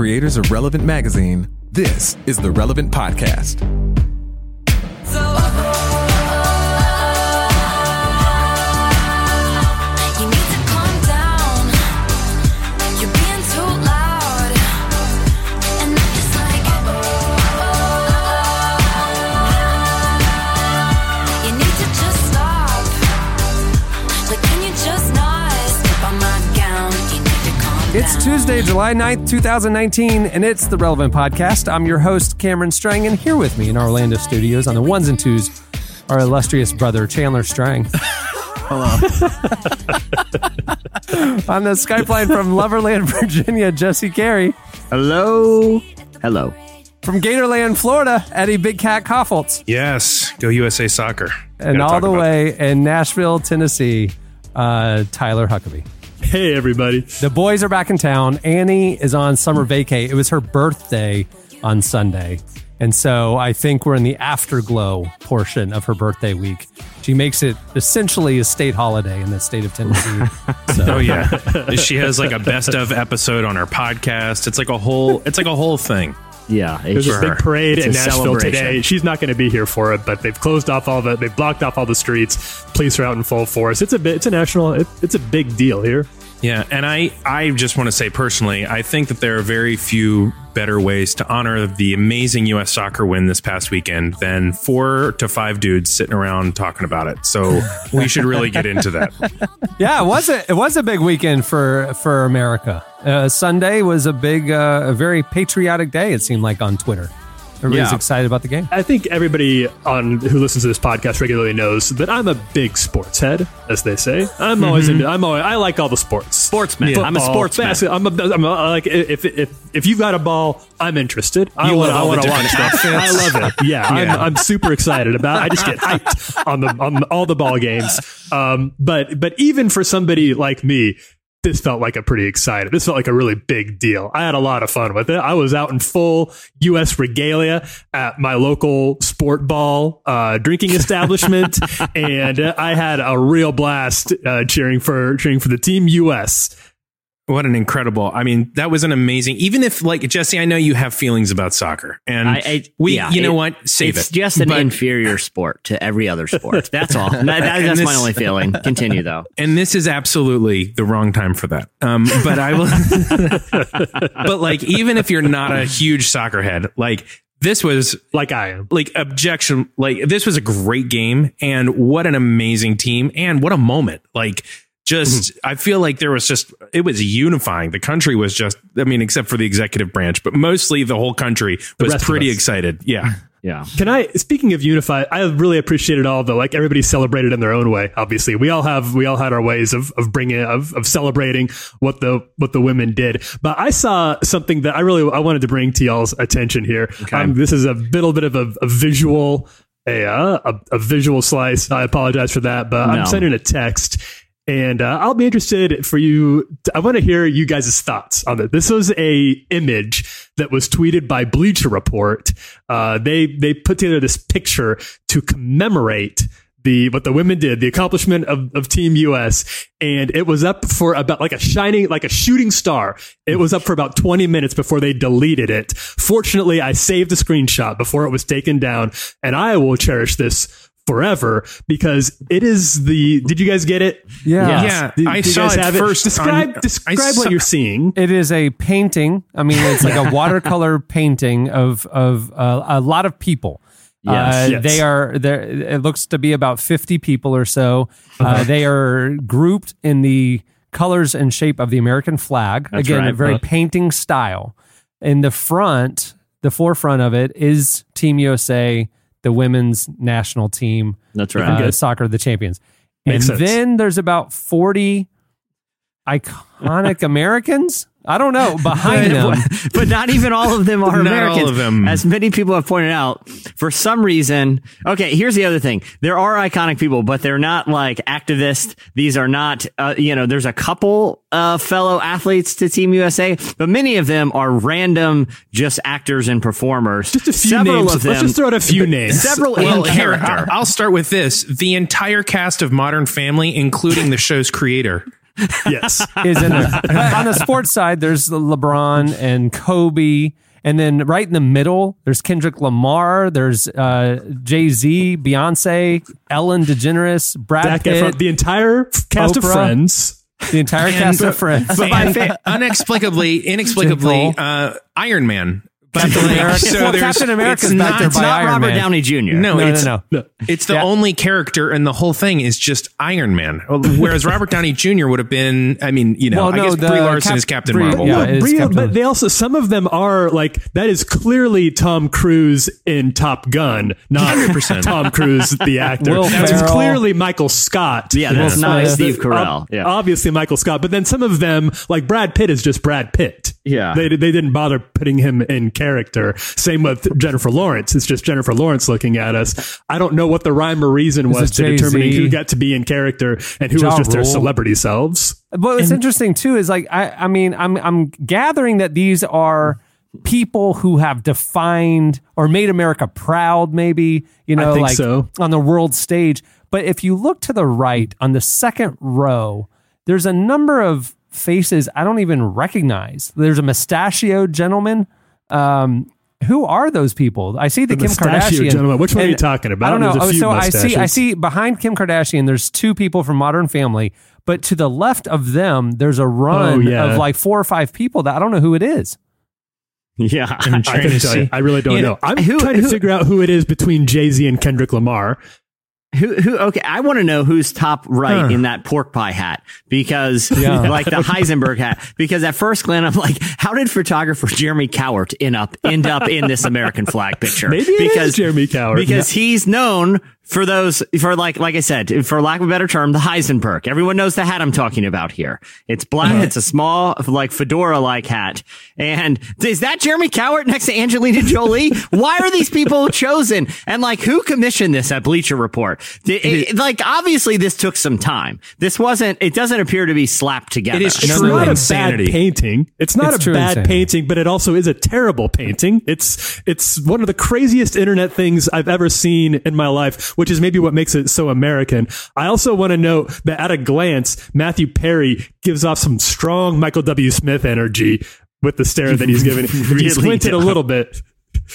creators of Relevant Magazine, this is the Relevant Podcast. It's. Tuesday, July 9th, 2019, and it's the Relevant Podcast. I'm your host, Cameron Strang, and here with me in our Orlando studios on the ones and twos, our illustrious brother, Chandler Strang. Hello. on the Skype line from Loverland, Virginia, Jesse Carey. Hello. Hello. From Gatorland, Florida, Eddie Big Cat Kaufholz. Yes, go USA Soccer. And all the about way in Nashville, Tennessee, uh, Tyler Huckabee. Hey, everybody. The boys are back in town. Annie is on summer vacay. It was her birthday on Sunday. And so I think we're in the afterglow portion of her birthday week. She makes it essentially a state holiday in the state of Tennessee. So, Oh yeah, she has like a best of episode on her podcast. It's like a whole. It's like a whole thing. Yeah. There's a big parade It's in Nashville celebration. today. She's not going to be here for it, but they've closed off all the, they've blocked off all the streets. Police are out in full force. It's a bit, it's a national, it, it's a big deal here. Yeah, and I I just want to say personally, I think that there are very few better ways to honor the amazing U.S. soccer win this past weekend than four to five dudes sitting around talking about it. So we should really get into that. yeah, it was a, it was a big weekend for, for America. Uh, Sunday was a big, uh, a very patriotic day, it seemed like on Twitter. Everybody's Yeah. excited about the game. I think everybody on who listens to this podcast regularly knows that I'm a big sports head, as they say. I'm always into. I'm always. I like all the sports. Sportsman. I'm a sportsman. basket- I'm, a, I'm a, like if if if you've got a ball, I'm interested. I want. love I want to watch that. I love it. Yeah, Yeah. I'm, I'm super excited about. I just get hyped on the on all the ball games. Um, but but even for somebody like me. This felt like a pretty excited. This felt like a really big deal. I had a lot of fun with it. I was out in full U.S. regalia at my local sport ball uh, drinking establishment, and I had a real blast uh, cheering for cheering for the team U.S. What an incredible! I mean, that was an amazing. Even if, like Jesse, I know you have feelings about soccer, and I, I, we, yeah, you know it- what, save it's it. just an But- inferior sport to every other sport. That's all. That- that- And that's my only feeling. Continue though. and this is absolutely the wrong time for that. Um, but I will. but like, even if you're not a huge soccer head, like this was like I am. like objection. Like this was a great game, and what an amazing team, and what a moment. Like. Just, Mm-hmm. I feel like there was just, it was unifying. The country was just, I mean, except for the executive branch, but mostly the whole country was pretty excited. Yeah. Yeah. Can I? Speaking of unify, I really appreciated all the like everybody celebrated in their own way. Obviously, we all have we all had our ways of of bringing of of celebrating what the what the women did. But I saw something that I really I wanted to bring to y'all's attention here. Um, this is a little bit of a, a visual a, a a visual slice. I apologize for that, but No. I'm sending a text. And uh, I'll be interested for you. I want to hear you guys' thoughts on it. This was a image that was tweeted by Bleacher Report. Uh, they they put together this picture to commemorate the what the women did, the accomplishment of, of Team US, and it was up for about like a shining, like a shooting star. It was up for about 20 minutes before they deleted it. Fortunately, I saved the screenshot before it was taken down, and I will cherish this forever because it is the. Did you guys get it? Yeah. Yeah. Did, I do you saw guys it have first Describe on- describe I what saw- you're seeing. It is a painting. I mean, it's like a watercolor painting of of uh, a lot of people. Yes. Uh, Yes. They are there. It looks to be about fifty people or so. Uh, they are grouped in the colors and shape of the American flag. That's Again, a very Uh-huh. painting style. In the front, the forefront of it is Team USA, the women's national team, That's right. Good. soccer, the champions. Makes and sense. then there's about 40 iconic Americans. I don't know behind them. but not even all of them are Not Americans. all of them. As many people have pointed out, for some reason, okay, here's the other thing. There are iconic people, but they're not like activists. These are not, uh, you know, there's a couple, uh, fellow athletes to Team USA, but many of them are random, just actors and performers. Just a few Several names. of them. Let's just throw out a few names. Several Well, in character. I'll I'll start with this. The entire cast of Modern Family, including the show's creator, yes. is in there. on the sports side, there's LeBron and Kobe. And then right in the middle, there's Kendrick Lamar, there's uh, Jay Z, Beyonce, Ellen DeGeneres, Brad Zac Pitt, Efron, the entire cast of Friends. the entire cast of Friends. But my fa- unexplicably, inexplicably, uh, Iron Man. Captain America. So well, Captain America's it's not- there it's by Not Iron Robert Man. Downey Jr. No, No, it's, no, no. It's the Yeah. only character, and the whole thing is just Iron Man. Whereas Robert Downey Jr. would have been, I mean, you know, Well, I guess the Brie Larson Cap- is Captain Brie- Marvel. yeah, But, Brie- Captain- but they also some of them are like that is clearly Tom Cruise in Top Gun, not 100%. Tom Cruise the actor. Will That's Ferrell. clearly Michael Scott. Yeah, that's not Steve Ob- Carell. Yeah. obviously Michael Scott. But then some of them, like Brad Pitt, is just Brad Pitt. Yeah. they they didn't bother putting him in character. Same with Jennifer Lawrence. It's just Jennifer Lawrence looking at us. I don't know what the rhyme or reason was to determining Jay-Z. who got to be in character and who Ja was just their celebrity selves. But what's interesting too is like I, I mean I'm I'm gathering that these are people who have defined or made America proud, maybe you know, like so. on the world stage. But if you look to the right on the second row, there's a number of faces I don't even recognize. There's a mustachioed gentleman. Um, who are those people? I see the, The Kim Kardashian. gentleman. Which one are you talking about? I don't know. There's a Oh, few so I see. I see behind Kim Kardashian. There's two people from Modern Family, but to the left of them, there's a run Oh, yeah. of like four or five people that I don't know who it is. Yeah. I'm I trying couldn't to tell you. I really don't You know. know, I'm who- trying to who- figure out who it is between Jay Z and Kendrick Lamar. Who, who, okay, I want to know who's top right in that pork pie hat because, Yeah. like the Heisenberg hat, because at first glance, I'm like, how did photographer Jeremy Cowart end up, end up in this American flag picture? Maybe it is because, Jeremy Cowart. Because he's known for those, for like, like I said, for lack of a better term, the Heisenberg. Everyone knows the hat I'm talking about here. It's black. Uh-huh. It's a small, like fedora like hat. And is that Jeremy Cowart next to Angelina Jolie? Why are these people chosen? And like, who commissioned this at Bleacher Report? Did- it- like, obviously this took some time. This wasn't, it doesn't appear to be slapped together. It is It's true not insanity. a bad painting. It's not It's a bad insanity. painting, but it also is a terrible painting. It's it's one of the craziest internet things I've ever seen in my life, which is maybe what makes it so American. I also want to note that at a glance, Matthew Perry gives off some strong Michael W. Smith energy with the stare that he's giving. If you Really squinted a little bit.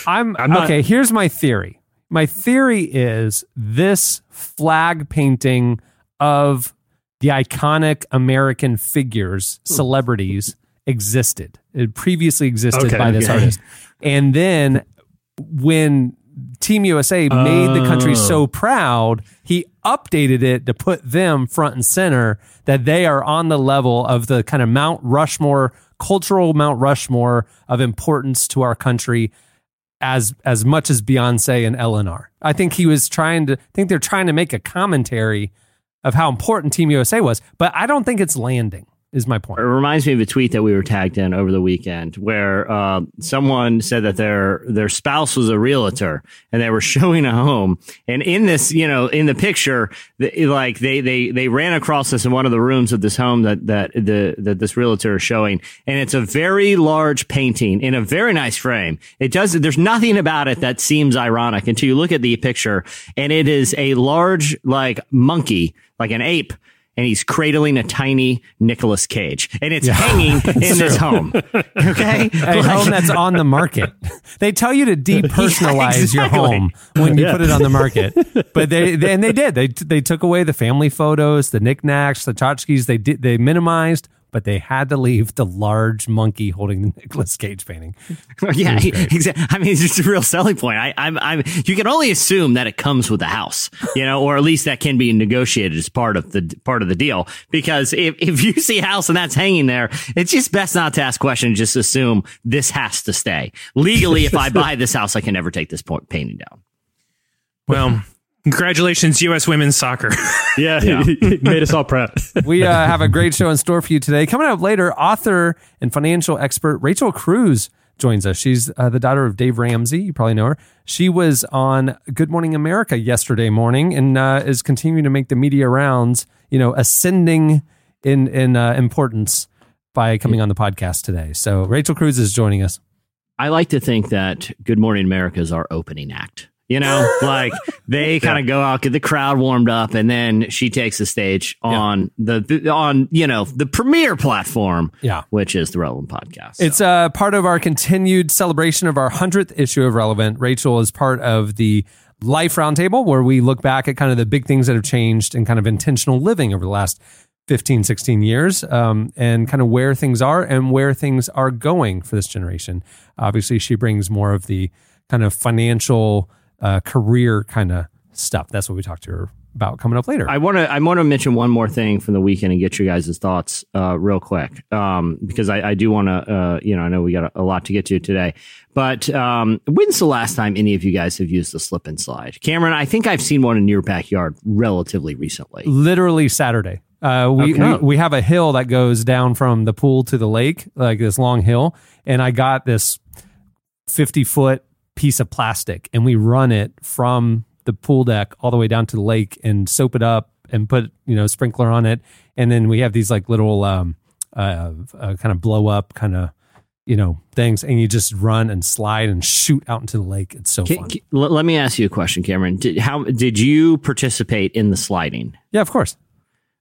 I'm, I'm not- okay. Here's my theory. My theory is this flag painting of the iconic American figures, hmm. celebrities, existed. It previously existed Okay, by this okay. artist, and then when Team USA made the country Oh. so proud, he updated it to put them front and center that they are on the level of the kind of Mount Rushmore, cultural Mount Rushmore of importance to our country as as much as Beyonce and Ellen are. I think he was trying to I think they're trying to make a commentary of how important Team USA was, but I don't think it's landing. Is my point. It reminds me of a tweet that we were tagged in over the weekend where uh, someone said that their their spouse was a realtor and they were showing a home. And in this you know in the picture the, like they they they ran across this in one of the rooms of this home that that the that this realtor is showing. And it's a very large painting in a very nice frame. It does there's nothing about it that seems ironic until you look at the picture and it is a large like monkey like an ape and he's cradling a tiny Nicolas Cage, and it's hanging in his home. Okay, A Like- home that's on the market. They tell you to depersonalize Yeah, your home when you Yeah. put it on the market. But they, they and they did. They they took away the family photos, the knickknacks, the tchotchkes. They did they minimized, but they had to leave the large monkey holding the Nicolas Cage painting. yeah, exactly. I mean, it's just a real selling point. I, I'm, I'm. You can only assume that it comes with the house, you know, or at least that can be negotiated as part of the part of the deal. Because if if you see a house and that's hanging there, it's just best not to ask questions. Just assume this has to stay legally. if I buy this house, I can never take this point painting down. Well, congratulations, U.S. women's soccer. Yeah, he, he made us all proud. We uh, have a great show in store for you today. Coming up later, author and financial expert Rachel Cruze joins us. She's uh, the daughter of Dave Ramsey. You probably know her. She was on Good Morning America yesterday morning and uh, is continuing to make the media rounds. You know, ascending in in uh, importance by coming on the podcast today. So Rachel Cruze is joining us. I like to think that Good Morning America is our opening act. You know, like they kind of go out, get the crowd warmed up, and then she takes the stage on the on you know the premier platform, Yeah. which is the Relevant Podcast. It's uh, part of our continued celebration of our 100th issue of Relevant. Rachel is part of the Life Roundtable, where we look back at kind of the big things that have changed and kind of intentional living over the last 15, 16 years, um, and kind of where things are and where things are going for this generation. Obviously, she brings more of the kind of financial uh, career kind of stuff. That's what we talked to her about coming up later. I want to I want to mention one more thing from the weekend and get you guys' thoughts uh, real quick um, because I, I do want to uh, you know I know we got a, a lot to get to today, but um, when's the last time any of you guys have used the slip and slide? Cameron, I think I've seen one in your backyard relatively recently. literally Saturday. Uh, we, Okay. we we have a hill that goes down from the pool to the lake, like this long hill, and I got this fifty foot piece of plastic, and we run it from the pool deck all the way down to the lake, and soap it up, and put you know sprinkler on it, and then we have these like little um uh, uh kind of blow up kind of you know things, and you just run and slide and shoot out into the lake. It's so Ca- fun. ca- let, let me ask you a question, Cameron. Did, how did you participate in the sliding? Yeah, of course.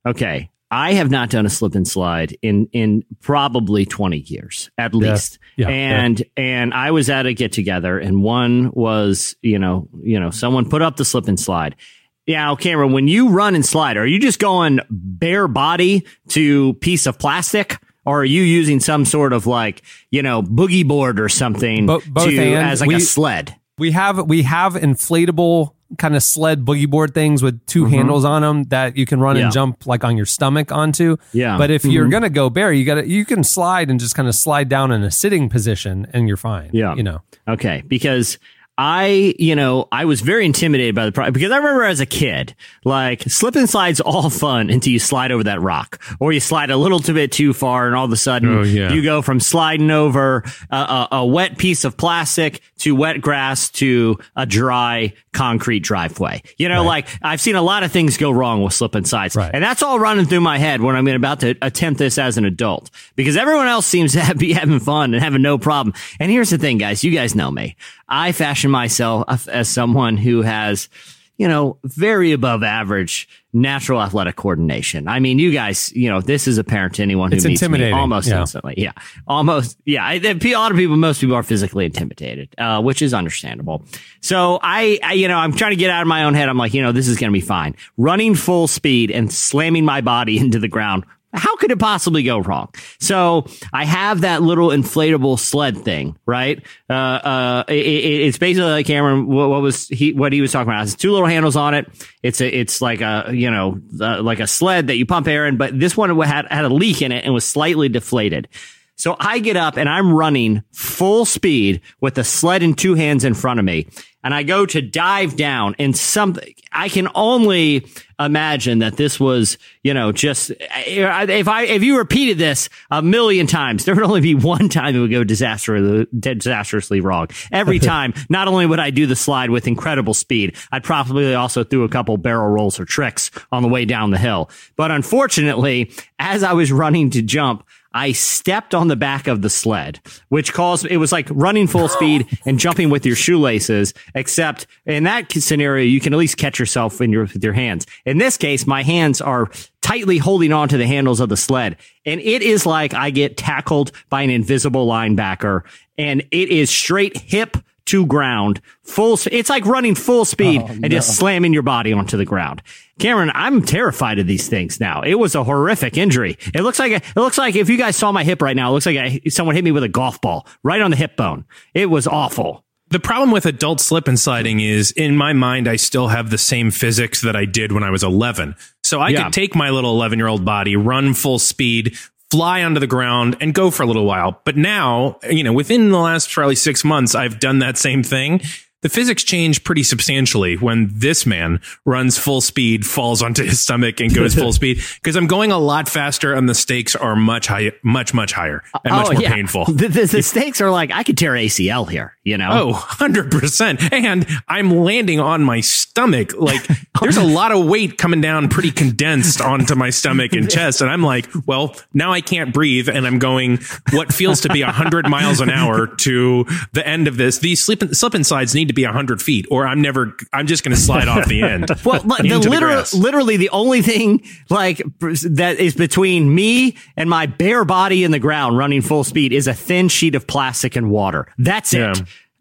Okay. I have not done a slip and slide in in probably 20 years at least. Yeah. And and I was at a get together and one was, you know, you know, someone put up the slip and slide. Now, Cameron, when you run and slide, are you just going bare body to piece of plastic? Or are you using some sort of like, you know, boogie board or something Bo- to, as like We- a sled? We have we have inflatable kind of sled boogie board things with 2 handles on them that you can run Mm-hmm. Yeah. and jump like on your stomach onto. Yeah. But if you're gonna go bare, you gotta you can slide and just kind of slide down in a sitting position and you're fine. Yeah. You know. Okay, because I, you know, I was very intimidated by the product because I remember as a kid, like slip and slide's all fun until you slide over that rock or you slide a little too bit too far and all of a sudden Oh, yeah. you go from sliding over a, a, a wet piece of plastic to wet grass to a dry concrete driveway. You know, like I've seen a lot of things go wrong with slip and slides. Right. And that's all running through my head when I'm about to attempt this as an adult because everyone else seems to be having fun and having no problem. And here's the thing, guys, you guys know me. I fashion myself as someone who has, you know, very above average natural athletic coordination. I mean, you guys, you know, this is apparent to anyone who It's meets me almost yeah. instantly. Yeah. Almost. Yeah. I, a lot of people, most people are physically intimidated, uh, which is understandable. So I, I, you know, I'm trying to get out of my own head. I'm like, you know, this is going to be fine. Running full speed and slamming my body into the ground. How could it possibly go wrong? So I have that little inflatable sled thing, right? Uh, uh, it, it, it's basically like Cameron. What, what was he? What he was talking about? It's two little handles on it. It's a, it's like a, you know, uh, like a sled that you pump air in, but this one had had a leak in it and was slightly deflated. So I get up and I'm running full speed with the sled in two hands in front of me. And I go to dive down and something, I can only imagine that this was, you know, just, if I, if you repeated this a million times, there would only be one time it would go disaster, disastrously wrong. Every time, not only would I do the slide with incredible speed, I'd probably also do a couple barrel rolls or tricks on the way down the hill. But unfortunately, as I was running to jump, I stepped on the back of the sled, which caused it was like running full speed and jumping with your shoelaces. Except in that scenario, you can at least catch yourself in your with your hands. In this case, my hands are tightly holding on to the handles of the sled, and it is like I get tackled by an invisible linebacker, and it is straight hip to ground, full. sp- It's like running full speed oh, and just slamming your body onto the ground. Cameron, I'm terrified of these things now. It was a horrific injury. It looks like a, it looks like if you guys saw my hip right now, it looks like I, someone hit me with a golf ball right on the hip bone. It was awful. The problem with adult slip and sliding is, in my mind, I still have the same physics that I did when I was 11. So I Yeah. could take my little 11 year old body, run full speed, fly onto the ground, and go for a little while. But now, you know, within the last probably six months, I've done that same thing. The physics change pretty substantially when this man runs full speed, falls onto his stomach, and goes full speed. Because I'm going a lot faster, and the stakes are much higher, much much higher, and much oh, more painful. The, the, the stakes are like I could tear ACL here. You know. Oh, 100%. And I'm landing on my stomach. Like, there's a lot of weight coming down pretty condensed onto my stomach and chest. And I'm like, well, now I can't breathe. And I'm going what feels to be 100 miles an hour to the end of this. These slip slip and slides need to to be hundred feet, or I'm never. I'm just going to slide off the end. Well, like, the into the literally the only thing like that is between me and my bare body in the ground running full speed is a thin sheet of plastic and water. That's it. Yeah.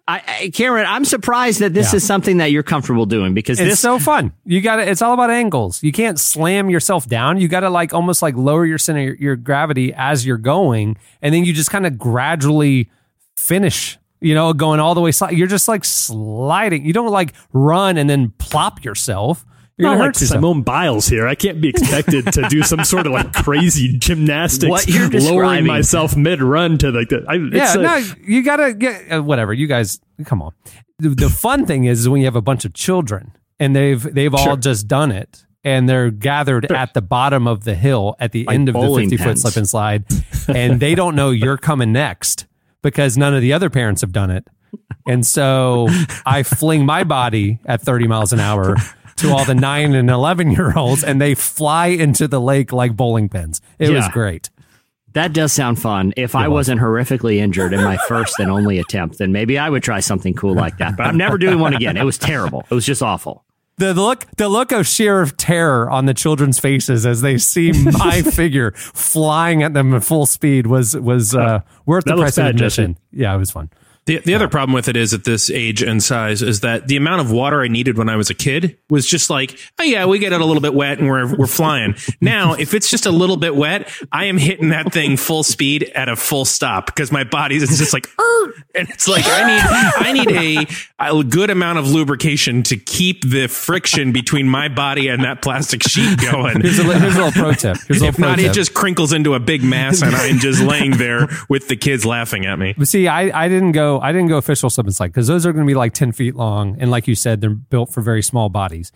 I, I, Cameron, I'm surprised that this Yeah. is something that you're comfortable doing because It's this so fun. You got to It's all about angles. You can't slam yourself down. You got to like almost like lower your center your gravity as you're going, and then you just kind of gradually finish. You know, going all the way. Sli- you're just like sliding. You don't like run and then plop yourself. You're Not like. Simone Biles here. I can't be expected to do some sort of like crazy gymnastics, What you're lowering myself mid run to like the. I, Yeah, a- no, you gotta get uh, whatever. You guys, come on. The, the fun thing is, is when you have a bunch of children and they've they've all just done it and they're gathered at the bottom of the hill at the Like end of the bowling fifty foot slip and slide, and they don't know you're coming next because none of the other parents have done it, and so I fling my body at thirty miles an hour. To all the nine and eleven year olds, and they fly into the lake like bowling pins. It was great. that does sound fun. If I wasn't horrifically injured in my first and only attempt, then maybe I would try something cool like that. But I'm never doing one again. It was terrible. It was just awful. The look the look of sheer terror on the children's faces as they see my figure flying at them at full speed was was uh, worth That the price of admission. Yeah, it was fun. The, the other problem with it is at this age and size is that the amount of water I needed when I was a kid was just like, oh yeah, we get it a little bit wet and we're we're flying. now, if it's just a little bit wet, I am hitting that thing full speed at a full stop because my body is just like, and it's like I need I need a, a good amount of lubrication to keep the friction between my body and that plastic sheet going. Here's a, here's a little pro tip. Here's a little If pro not, tip. it just crinkles into a big mass, and I'm just laying there with the kids laughing at me. But see, I, I didn't go I didn't go official slip and slide because those are going to be like ten feet long, and like you said, they're built for very small bodies.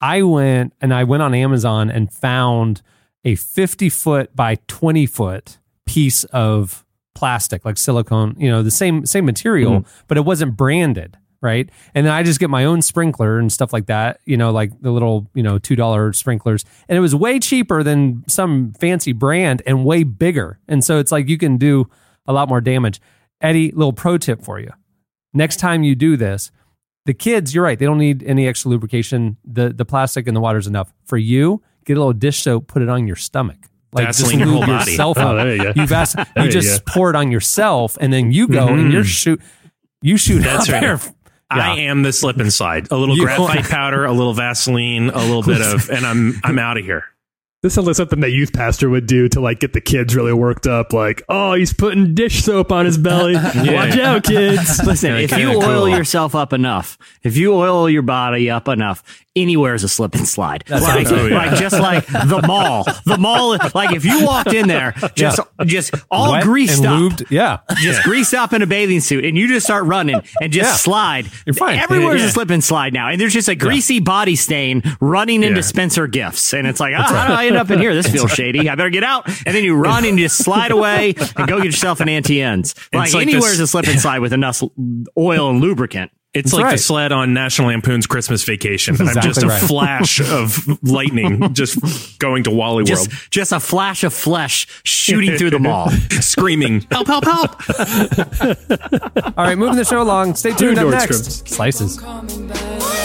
I went and I went on Amazon and found a fifty foot by twenty foot piece of plastic, like silicone, you know, the same same material, mm-hmm. but it wasn't branded. Right. And then I just get my own sprinkler and stuff like that, you know, like the little, you know, $2 sprinklers. And it was way cheaper than some fancy brand and way bigger. And so it's like you can do a lot more damage. Eddie, little pro tip for you. Next time you do this, the kids, you're right, they don't need any extra lubrication. The the plastic and the water's enough. For you, get a little dish soap, put it on your stomach. Like Vaseline your whole lube body. yourself Oh, up. you go. vas- you you just go. pour it on yourself, and then you go and mm-hmm. you're shoot. You shoot That's up right. there. I am the slip and slide. A little You- graphite powder, a little Vaseline, a little bit of, and I'm I'm out of here. This sounds like something that youth pastor would do to like get the kids really worked up. Like, oh, he's putting dish soap on his belly. Watch out, kids. Listen, if you kinda oil cool. yourself up enough, if you oil your body up enough, anywhere is a slip and slide. Like, oh, yeah. like just like the mall. The mall, like if you walked in there, just just all Wet greased and up. lubed. Yeah. Just greased up in a bathing suit, and you just start running and just Yeah. slide. You're fine. Everywhere's Yeah. a slip and slide now, and there's just a greasy body stain running into Yeah. Spencer Gifts, and it's like, ah, how do I end up in here? This feels shady. I better get out, and then you run and you just slide away and go get yourself an Auntie Anne's. Like, like anywhere's this- a slip and slide with enough oil and lubricant. It's That's like right. the sled on National Lampoon's Christmas Vacation. I'm just a right. flash of lightning just going to Wally Just, World, just a flash of flesh shooting through the mall. screaming, help, help, help. All right, moving the show along. Stay tuned up next. Nordstrom's. Slices.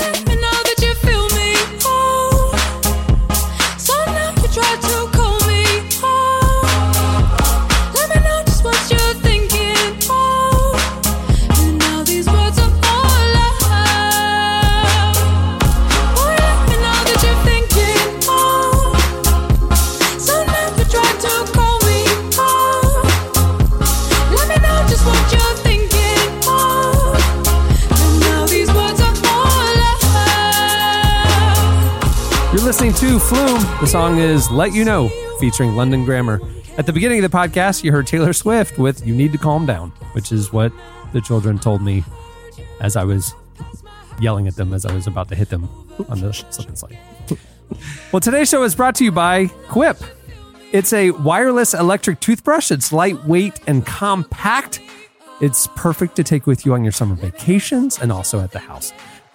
To Flume. The song is Let You Know, featuring London Grammar. At the beginning of the podcast, you heard Taylor Swift with You Need to Calm Down, which is what the children told me as I was yelling at them as I was about to hit them on the slip and slide. well, today's show is brought to you by Quip. It's a wireless electric toothbrush. It's lightweight and compact. It's perfect to take with you on your summer vacations and also at the house.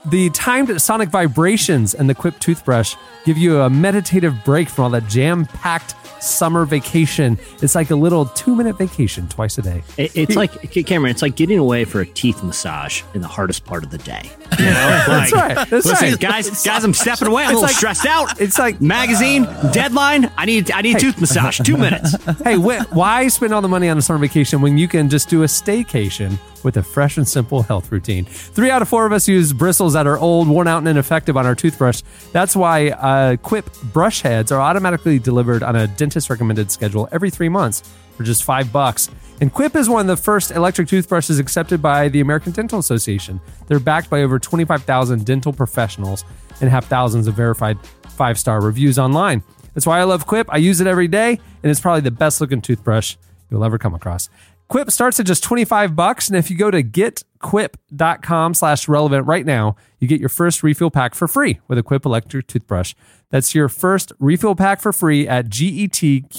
The timed sonic vibrations and the Quip toothbrush give you a meditative break from all that jam packed summer vacation. It's like a little two minute vacation twice a day. It, it's like Cameron. It's like getting away for a teeth massage in the hardest part of the day. You know? That's right. That's listen, right. guys, guys, I'm stepping away. I'm a little like- stressed out. it's like- magazine uh, deadline. I need I need tooth massage. Two minutes. hey, wh- why spend all the money on a summer vacation when you can just do a staycation with a fresh and simple health routine? Three out of four of us use bristles that are old, worn out, and ineffective on our toothbrush. That's why uh, Quip brush heads are automatically delivered on a dentist recommended schedule every three months for just five bucks. And Quip is one of the first electric toothbrushes accepted by the American Dental Association. They're backed by over 25,000 dental professionals and have thousands of verified five star reviews online. That's why I love Quip. I use it every day, and it's probably the best looking toothbrush you'll ever come across. Quip starts at just 25 bucks, and if you go to getquip.com slash relevant right now, you get your first refill pack for free with a Quip electric toothbrush. That's your first refill pack for free at getquip.com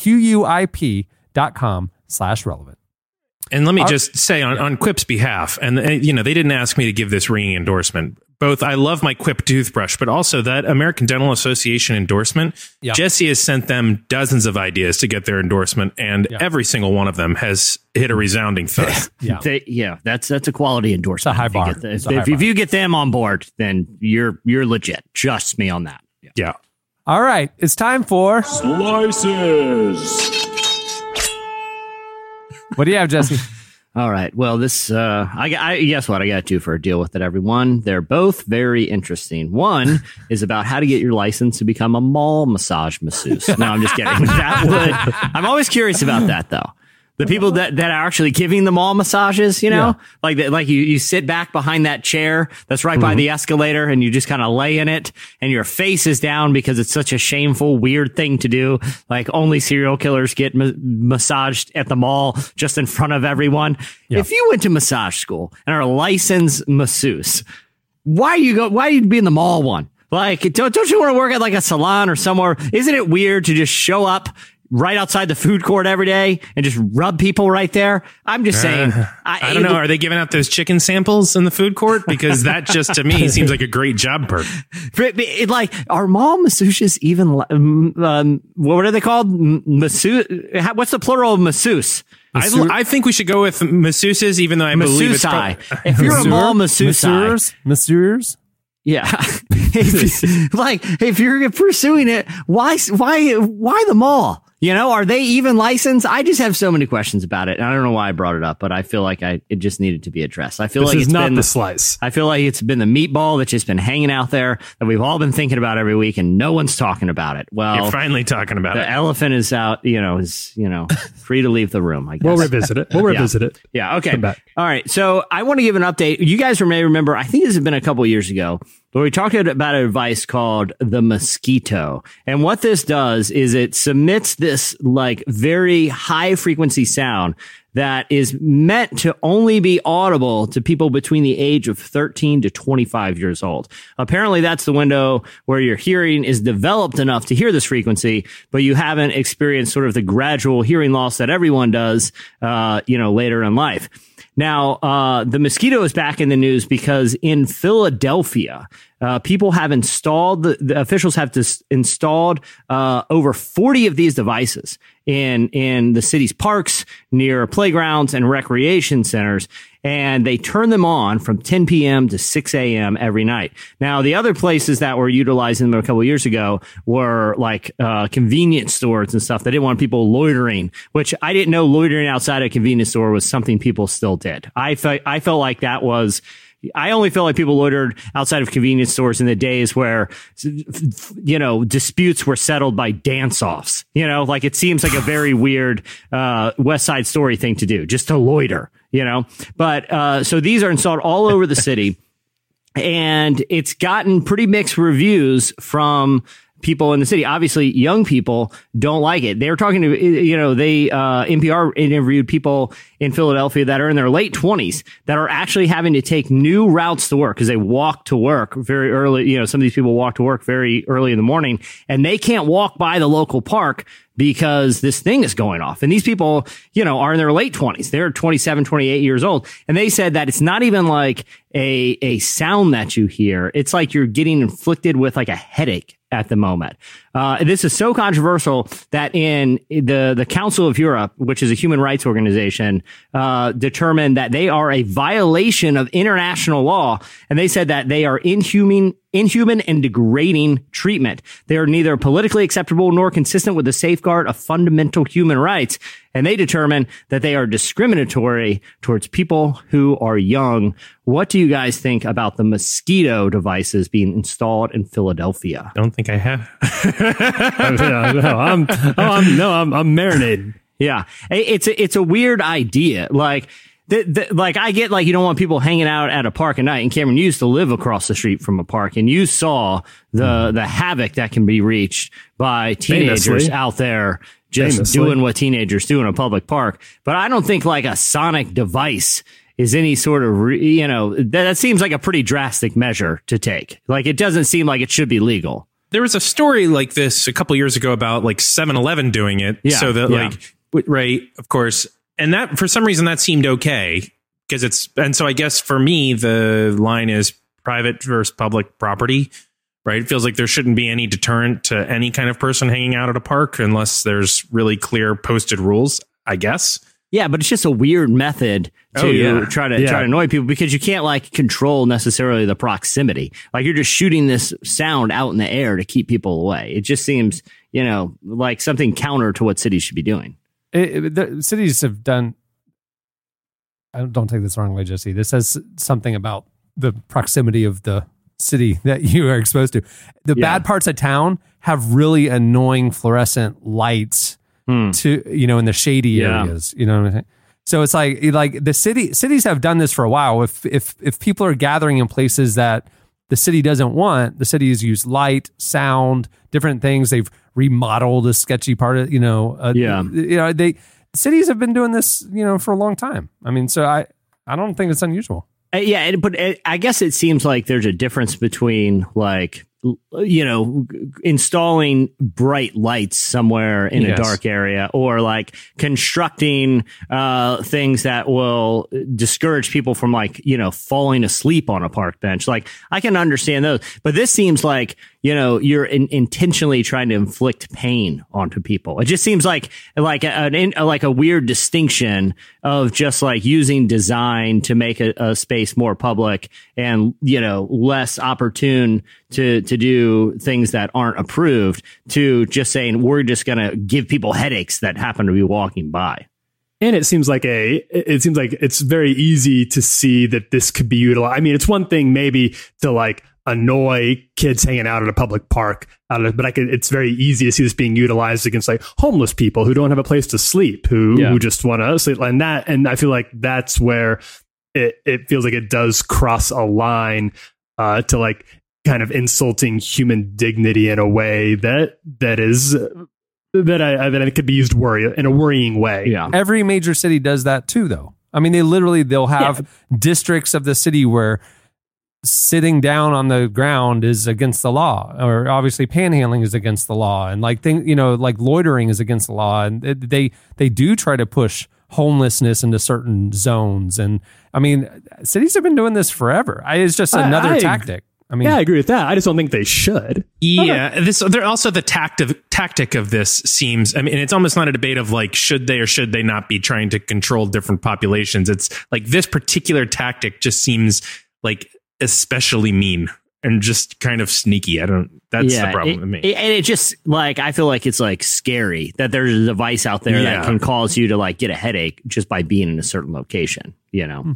slash relevant. And let me just say on, on Quip's behalf, and you know, they didn't ask me to give this ringing endorsement. Both, I love my Quip toothbrush, but also that American Dental Association endorsement. Yeah. Jesse has sent them dozens of ideas to get their endorsement, and every single one of them has hit a resounding thud. Yeah. They, yeah, that's that's a quality endorsement. It's a high If you bar. get the- It's if, high if bar. you get them on board, then you're you're legit. Trust me on that. Yeah. yeah. All right, it's time for Slices. what do you have, Jesse? All right. Well, this uh, I, I guess what I got to for a deal with it, everyone. They're both very interesting. One is about how to get your license to become a mall massage masseuse. No, I'm just kidding. That would. I'm always curious about that though. The people that, that are actually giving the mall massages, you know, Yeah. like that, like you, you sit back behind that chair that's right by mm-hmm. the escalator and you just kind of lay in it and your face is down because it's such a shameful, weird thing to do. Like only serial killers get ma- massaged at the mall just in front of everyone. If you went to massage school and are a licensed masseuse, why you go? Why you'd be in the mall one? Like, don't don't you want to work at like a salon or somewhere? Isn't it weird to just show up right outside the food court every day and just rub people right there? I'm just saying. I don't know. Are they giving out those chicken samples in the food court? Because that just to me seems like a great job perk. But- but it, like, are mall masseuses even? Um, um, what are they called? M- Masseuse? What's the plural of masseuse? I, I think we should go with masseuses, even though I believe it's Masseuse. prob- If you're a mall masseuse, Masseurs? Masseurs? Yeah. If- like if you're pursuing it, why why why the mall? You know, are they even licensed? I just have so many questions about it. And I don't know why I brought it up, but I feel like I it just needed to be addressed. I feel This like it's not been the slice. I feel like it's been the meatball that's just been hanging out there that we've all been thinking about every week and no one's talking about it. Well, You're finally talking about the it. The elephant is out, you know, is, you know, free to leave the room, I guess. We'll revisit it. We'll revisit it. Yeah. Okay. All right. So I want to give an update. You guys may remember, I think this has been a couple years ago, but we talked about a device called the mosquito. And what this does is it submits this like very high frequency sound that is meant to only be audible to people between the age of 13 to 25 years old. Apparently that's the window where your hearing is developed enough to hear this frequency, but you haven't experienced sort of the gradual hearing loss that everyone does, uh, you know, later in life. Now, uh, the mosquito is back in the news because in Philadelphia, uh, people have installed the, the officials have dis- installed uh, over 40 of these devices in in the city's parks, near playgrounds and recreation centers, and they turn them on from 10 p.m. to 6 a.m. every night. Now, the other places that were utilizing them a couple years ago were like uh, convenience stores and stuff. They didn't want people loitering, which I didn't know loitering outside a convenience store was something people still did. I felt I felt like that was. I only feel like people loitered outside of convenience stores in the days where, you know, disputes were settled by dance offs. You know, like it seems like a very weird uh, West Side Story thing to do, just to loiter. You know, but uh, so these are installed all over the city and it's gotten pretty mixed reviews from people in the city. Obviously, young people don't like it. They were talking to, you know, they, uh, NPR interviewed people in Philadelphia that are in their late twenties that are actually having to take new routes to work because they walk to work very early. You know, some of these people walk to work very early in the morning and they can't walk by the local park because this thing is going off. And these people, you know, are in their late 20s. They're 27, 28 years old. And they said that it's not even like a, a sound that you hear. It's like you're getting inflicted with like a headache at the moment. Uh, this is so controversial that in the the Council of Europe, which is a human rights organization, uh, determined that they are a violation of international law, and they said that they are inhuman, inhuman and degrading treatment. They are neither politically acceptable nor consistent with the safeguard of fundamental human rights. And they determine that they are discriminatory towards people who are young. What do you guys think about the mosquito devices being installed in Philadelphia? Don't think I have. no, I'm, oh, I'm, no, I'm, I'm marinated. Yeah, it's a, it's a weird idea. Like, the, the, like I get like you don't want people hanging out at a park at night. And Cameron, you used to live across the street from a park, and you saw the hmm. the havoc that can be reached by teenagers Famously. out there just doing what teenagers do in a public park. But I don't think like a sonic device is any sort of re, you know that, that seems like a pretty drastic measure to take. Like it doesn't seem like it should be legal. there was a story like this a couple years ago about like 7-Eleven doing it. Yeah, so that yeah. like right, of course. And that for some reason that seemed okay because it's and so I guess for me the line is private versus public property. Right? It feels like there shouldn't be any deterrent to any kind of person hanging out at a park unless there's really clear posted rules, I guess. Yeah, but it's just a weird method oh, to Oh, yeah. try to Yeah. try to annoy people because you can't like control necessarily the proximity. Like you're just shooting this sound out in the air to keep people away. It just seems, you know, like something counter to what cities should be doing. It, it- the cities have done. I don't, don't take this the wrong way, Jesse. This says something about the proximity of the city that you are exposed to. The Yeah. bad parts of town have really annoying fluorescent lights to you know in the shady Hmm. Yeah. areas. You know what I'm saying? So it's like like the city cities have done this for a while. If if if people are gathering in places that the city doesn't want, the city has used light, sound, different things. They've remodeled a sketchy part of you know. Uh, Yeah. you know they cities have been doing this you know for a long time. I mean, so I I don't think it's unusual. Uh, yeah, but it, I guess it seems like there's a difference between like you know installing bright lights somewhere in a dark area or like constructing uh things that will discourage people from like you know falling asleep on a park bench. Like i can understand those. But this seems like you know you're in, intentionally trying to inflict pain onto people. It just seems like like a, an in, like a weird distinction of just like using design to make a, a space more public and you know less opportune to to do things that aren't approved to just saying we're just going to give people headaches that happen to be walking by And it seems like a, it seems like it's very easy to see that this could be utilized. I mean, it's one thing maybe to like annoy kids hanging out at a public park, out of, but I could, it's very easy to see this being utilized against like homeless people who don't have a place to sleep, who, Yeah. who just want to sleep. And that, and I feel like that's where it, it feels like it does cross a line, uh, to like kind of insulting human dignity in a way that, that is, that I, I that it could be used worry in a worrying way. yeah Every major city does that too, though. I mean, they literally they'll have districts of the city where sitting down on the ground is against the law, or obviously panhandling is against the law, and like thing you know, like loitering is against the law, and it- they they do try to push homelessness into certain zones, and I mean, cities have been doing this forever. I, it's just I- another I- tactic. I mean, Yeah, I agree with that. I just don't think they should. Yeah, this they're also the tact of, tactic of this seems. I mean, it's almost not a debate of like should they or should they not be trying to control different populations. It's like this particular tactic just seems like especially mean and just kind of sneaky. I don't. That's the problem it, with me. it- and it just like I feel like it's like scary that there's a device out there Yeah. that can cause you to like get a headache just by being in a certain location. You know, Hmm.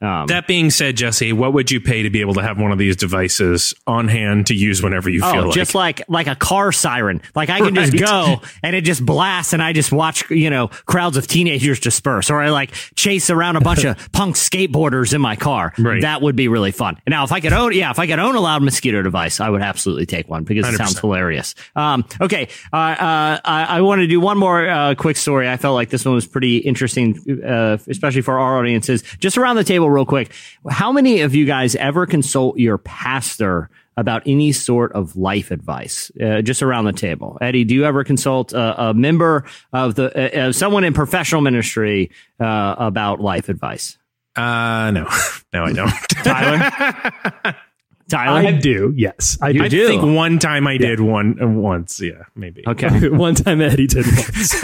Um, that being said, Jesse, what would you pay to be able to have one of these devices on hand to use whenever you feel oh, like? just like like a car siren. Like I can just go and it just blasts, and I just watch you know crowds of teenagers disperse, or I like chase around a bunch of punk skateboarders in my car. Right. That would be really fun. Now, if I could own, yeah, if I could own a loud mosquito device, I would absolutely take one because it sounds 100%. hilarious. Um, okay, uh, uh, I, I want to do one more uh, quick story. I felt like this one was pretty interesting, uh, especially for our audiences. Just around the table, real quick. How many of you guys ever consult your pastor about any sort of life advice, uh, just around the table. Eddie, do you ever consult a, a member of the uh, uh, someone in professional ministry uh, about life advice? Uh, no, no, I don't. Tyler, Tyler, I do. Yes, I do. I do? think one time I did one uh, once. Yeah, maybe. okay. One time Eddie did once.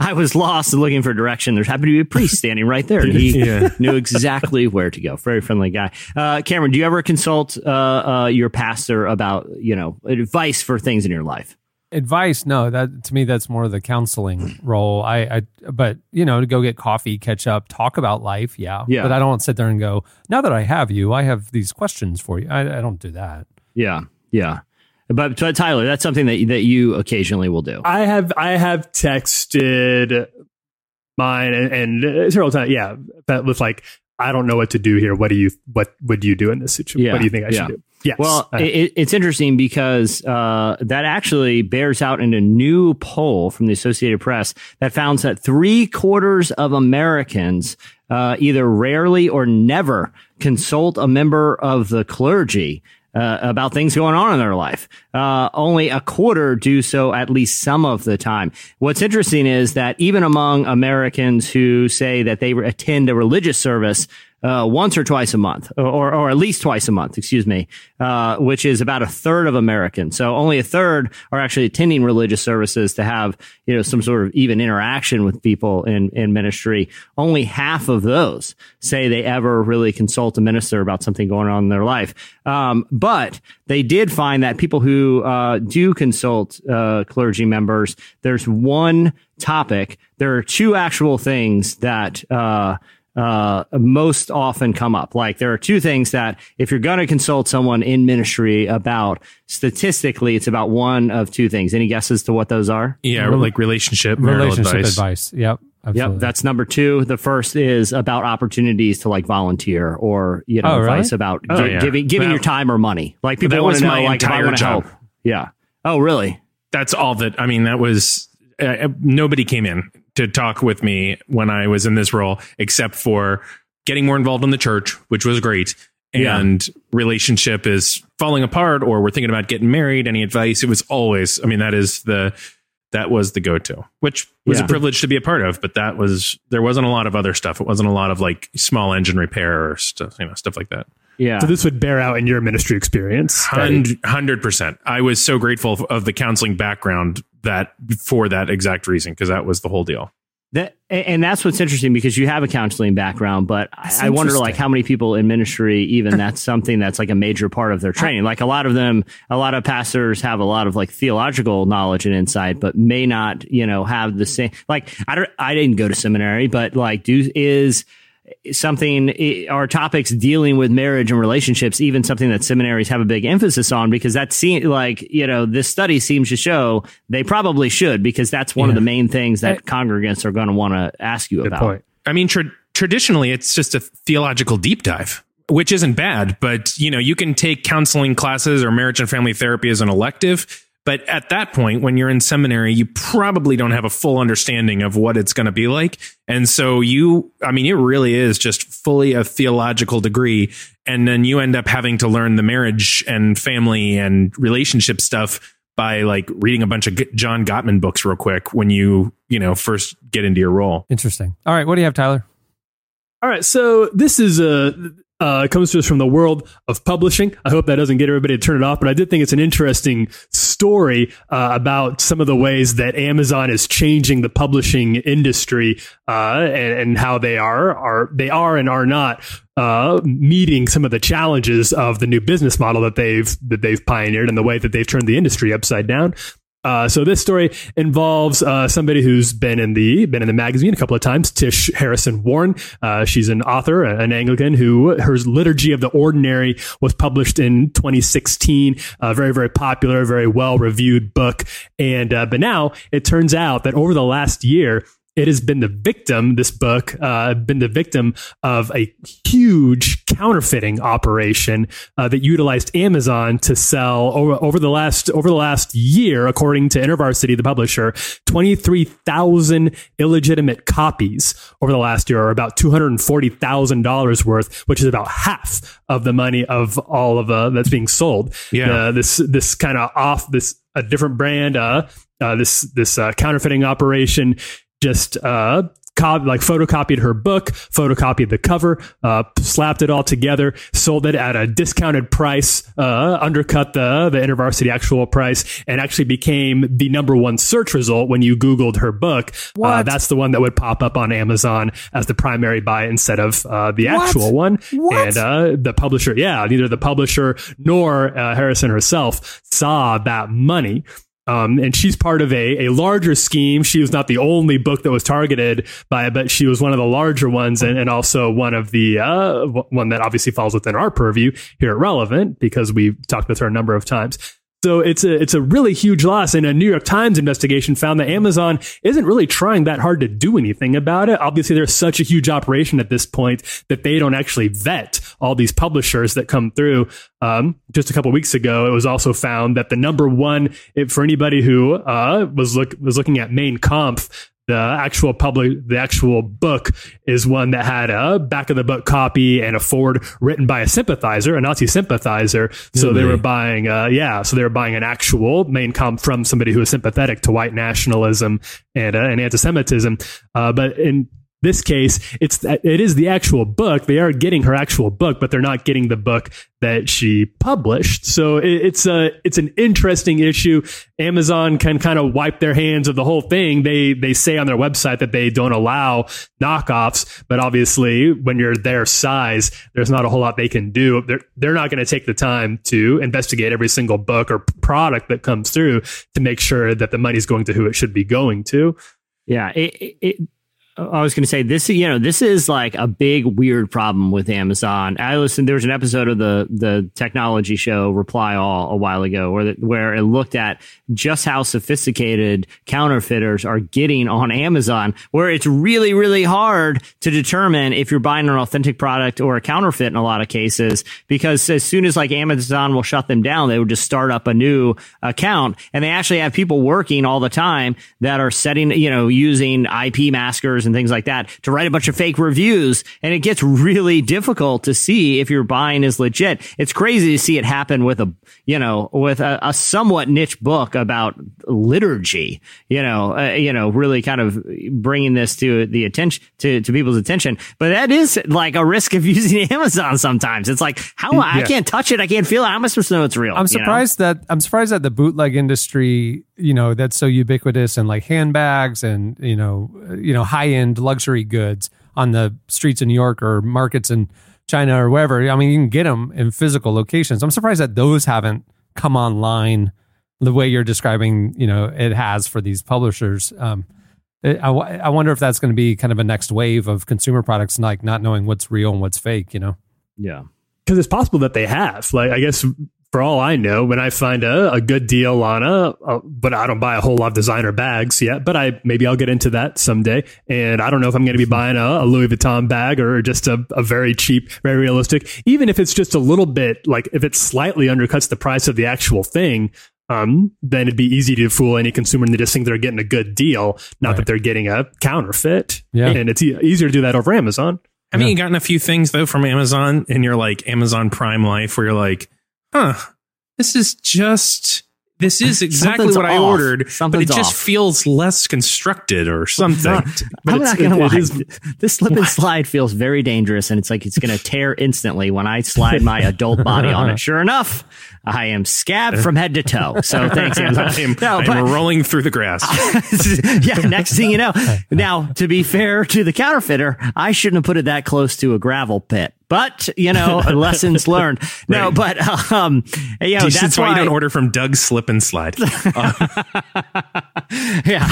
I was lost and looking for direction. There happened to be a priest standing right there. And he Yeah. knew exactly where to go. Very friendly guy. Uh, Cameron, do you ever consult uh, uh, your pastor about you know advice for things in your life? Advice no that to me that's more of the counseling role i i but you know to go get coffee catch up talk about life yeah Yeah. but i don't sit there and go now that i have you i have these questions for you i, I don't do that Yeah, yeah. But, but Tyler, that's something that that you occasionally will do. I have I have texted mine and, and uh, several times. Yeah, that was like I don't know what to do here. What do you what would you do in this situation? Yeah, What do you think I yeah. should do? Yes. Well, Uh, it, it's interesting because uh, that actually bears out in a new poll from the Associated Press that found that three quarters of Americans uh, either rarely or never consult a member of the clergy. Uh, about things going on in their life. Uh, only a quarter do so at least some of the time. What's interesting is that even among Americans who say that they attend a religious service, uh, once or twice a month, or, or at least twice a month, excuse me, uh, which is about a third of Americans. So only a third are actually attending religious services to have, you know, some sort of even interaction with people in, in ministry. Only half of those say they ever really consult a minister about something going on in their life. Um, but they did find that people who uh, do consult uh, clergy members, there's one topic. There are two actual things that uh, uh, most often come up. Like there are two things that if you're going to consult someone in ministry about, statistically, it's about one of two things. Any guesses to what those are? Yeah, like relationship, marital relationship advice. advice, yep absolutely. Yep, that's number two. The first is about opportunities to like volunteer or you know Oh, really? advice about Oh, gi- yeah. giving giving That- your time or money. Like people that want to know my like if I entire want to job. help. Yeah. Oh, really? That's all that. I mean, that was uh, nobody came in to talk with me when I was in this role, except for getting more involved in the church, which was great. Yeah. And relationship is falling apart, or we're thinking about getting married. Any advice? It was always. I mean, that is the that was the go to, which was Yeah. a privilege to be a part of. But that was there wasn't a lot of other stuff. It wasn't a lot of like small engine repair or stuff, you know, stuff like that. Yeah. so this would bear out in your ministry experience. Hundred percent. I was so grateful of the counseling background that for that exact reason because that was the whole deal. That and that's what's interesting because you have a counseling background, but I I wonder like how many people in ministry even that's something that's like a major part of their training. Like a lot of them, a lot of pastors have a lot of like theological knowledge and insight, but may not, you know, have the same. Like I don't, I didn't go to seminary, but like do is something i- are topics dealing with marriage and relationships even something that seminaries have a big emphasis on because that seems like you know this study seems to show they probably should because that's one of the main things that congregants are going to want to ask you Good about point. I mean, tra- traditionally, it's just a theological deep dive, which isn't bad. But you know, you can take counseling classes or marriage and family therapy as an elective. But at that point, when you're in seminary, you probably don't have a full understanding of what it's going to be like. And so you, I mean, it really is just fully a theological degree. And then you end up having to learn the marriage and family and relationship stuff by like reading a bunch of John Gottman books real quick when you, you know, first get into your role. interesting all right what do you have tyler All right, so this is a uh, comes to us from the world of publishing. I hope that doesn't get everybody to turn it off, but I did think it's an interesting story uh, about some of the ways that Amazon is changing the publishing industry uh, and, and how they are are they are and are not uh, meeting some of the challenges of the new business model that they've that they've pioneered and the way that they've turned the industry upside down. Uh, so this story involves uh, somebody who's been in the been in the magazine a couple of times. Tish Harrison Warren. Uh, she's an author, an Anglican who her Liturgy of the Ordinary was published in 2016. A very very popular, very well reviewed book. And uh, but now it turns out that over the last year. It has been the victim. This book uh, been the victim of a huge counterfeiting operation uh, that utilized Amazon to sell over, over the last over the last year, according to InterVarsity, the publisher, twenty three thousand illegitimate copies over the last year, or about two hundred and forty thousand dollars worth, which is about half of the money of all of uh, that's being sold. Yeah. Uh, this this kind of off this a different brand. Uh, uh, this this uh, counterfeiting operation just uh, co- like photocopied her book, photocopied the cover, uh, slapped it all together, sold it at a discounted price, uh, undercut the the InterVarsity actual price, and actually became the number one search result when you Googled her book. Uh, that's the one that would pop up on Amazon as the primary buy instead of uh, the What? actual one. What? And uh, the publisher, yeah, neither the publisher nor uh, Harrison herself saw that money. Um, and she's part of a, a larger scheme. She was not the only book that was targeted by but she was one of the larger ones and, and also one of the, uh, one that obviously falls within our purview here at Relevant because we've talked with her a number of times. So it's a it's a really huge loss, and a New York Times investigation found that Amazon isn't really trying that hard to do anything about it. Obviously, there's such a huge operation at this point that they don't actually vet all these publishers that come through. Um, just a couple weeks ago, it was also found that the number one if, for anybody who uh, was look was looking at Mein Kampf, the actual public the actual book is one that had a back of the book copy and a forward written by a sympathizer a nazi sympathizer so they were buying uh yeah so they were buying an actual Mein Kampf from somebody who was sympathetic to white nationalism and uh, and anti-semitism uh but in this case, it's it is the actual book. They are getting her actual book, but they're not getting the book that she published. So it, it's a it's an interesting issue. Amazon can kind of wipe their hands of the whole thing. They they say on their website that they don't allow knockoffs, but obviously when you're their size, there's not a whole lot they can do. They're they're not going to take the time to investigate every single book or product that comes through to make sure that the money's going to who it should be going to. Yeah, it, it, I was going to say this. You know, this is like a big weird problem with Amazon. I listened. There was an episode of the the technology show Reply All a while ago, where the, where it looked at just how sophisticated counterfeiters are getting on Amazon, where it's really really hard to determine if you're buying an authentic product or a counterfeit in a lot of cases, because as soon as like Amazon will shut them down, they would just start up a new account, and they actually have people working all the time that are setting, you know, using IP maskers and things like that to write a bunch of fake reviews. And it gets really difficult to see if your buying is legit. It's crazy to see it happen with a, you know, with a, a somewhat niche book about liturgy, you know, uh, you know, really kind of bringing this to the attention, to, to people's attention. But that is like a risk of using Amazon sometimes. It's like, how I Yeah. can't touch it. I can't feel it. How am I supposed to know it's real? I'm you know? surprised that I'm surprised that the bootleg industry, you know, that's so ubiquitous and like handbags and you know, you know, high end luxury goods on the streets of New York or markets in China or wherever. I mean, you can get them in physical locations. I'm surprised that those haven't come online the way you're describing. You know, it has for these publishers. Um, I, I I wonder if that's going to be kind of a next wave of consumer products, like not knowing what's real and what's fake. You know. Yeah. because it's possible that they have. Like, I guess for all I know, when I find a, a good deal on a, a, but I don't buy a whole lot of designer bags yet, but I maybe I'll get into that someday. And I don't know if I'm going to be buying a, a Louis Vuitton bag or just a, a very cheap, very realistic, even if it's just a little bit like if it slightly undercuts the price of the actual thing. Um, then it'd be easy to fool any consumer and they just think they're getting a good deal, not Right. that they're getting a counterfeit. Yeah. And it's e- easier to do that over Amazon. Haven't you gotten a few things though from Amazon in your like Amazon Prime life where you're like, huh, this is just this is exactly Something's what I off. ordered, but it just off. feels less constructed or something. But I'm it's- not gonna it- lie. is- this slip and slide feels very dangerous, and it's like it's gonna tear instantly when I slide my adult body on it. Sure enough, I am scabbed from head to toe. So thanks, Amazon. I'm, No, I'm but- rolling through the grass. yeah, next thing you know. Now, to be fair to the counterfeiter, I shouldn't have put it that close to a gravel pit. But, you know, lessons learned. No, but, um, you know, That's, that's why, why you don't order from Doug's Slip and Slide. Yeah.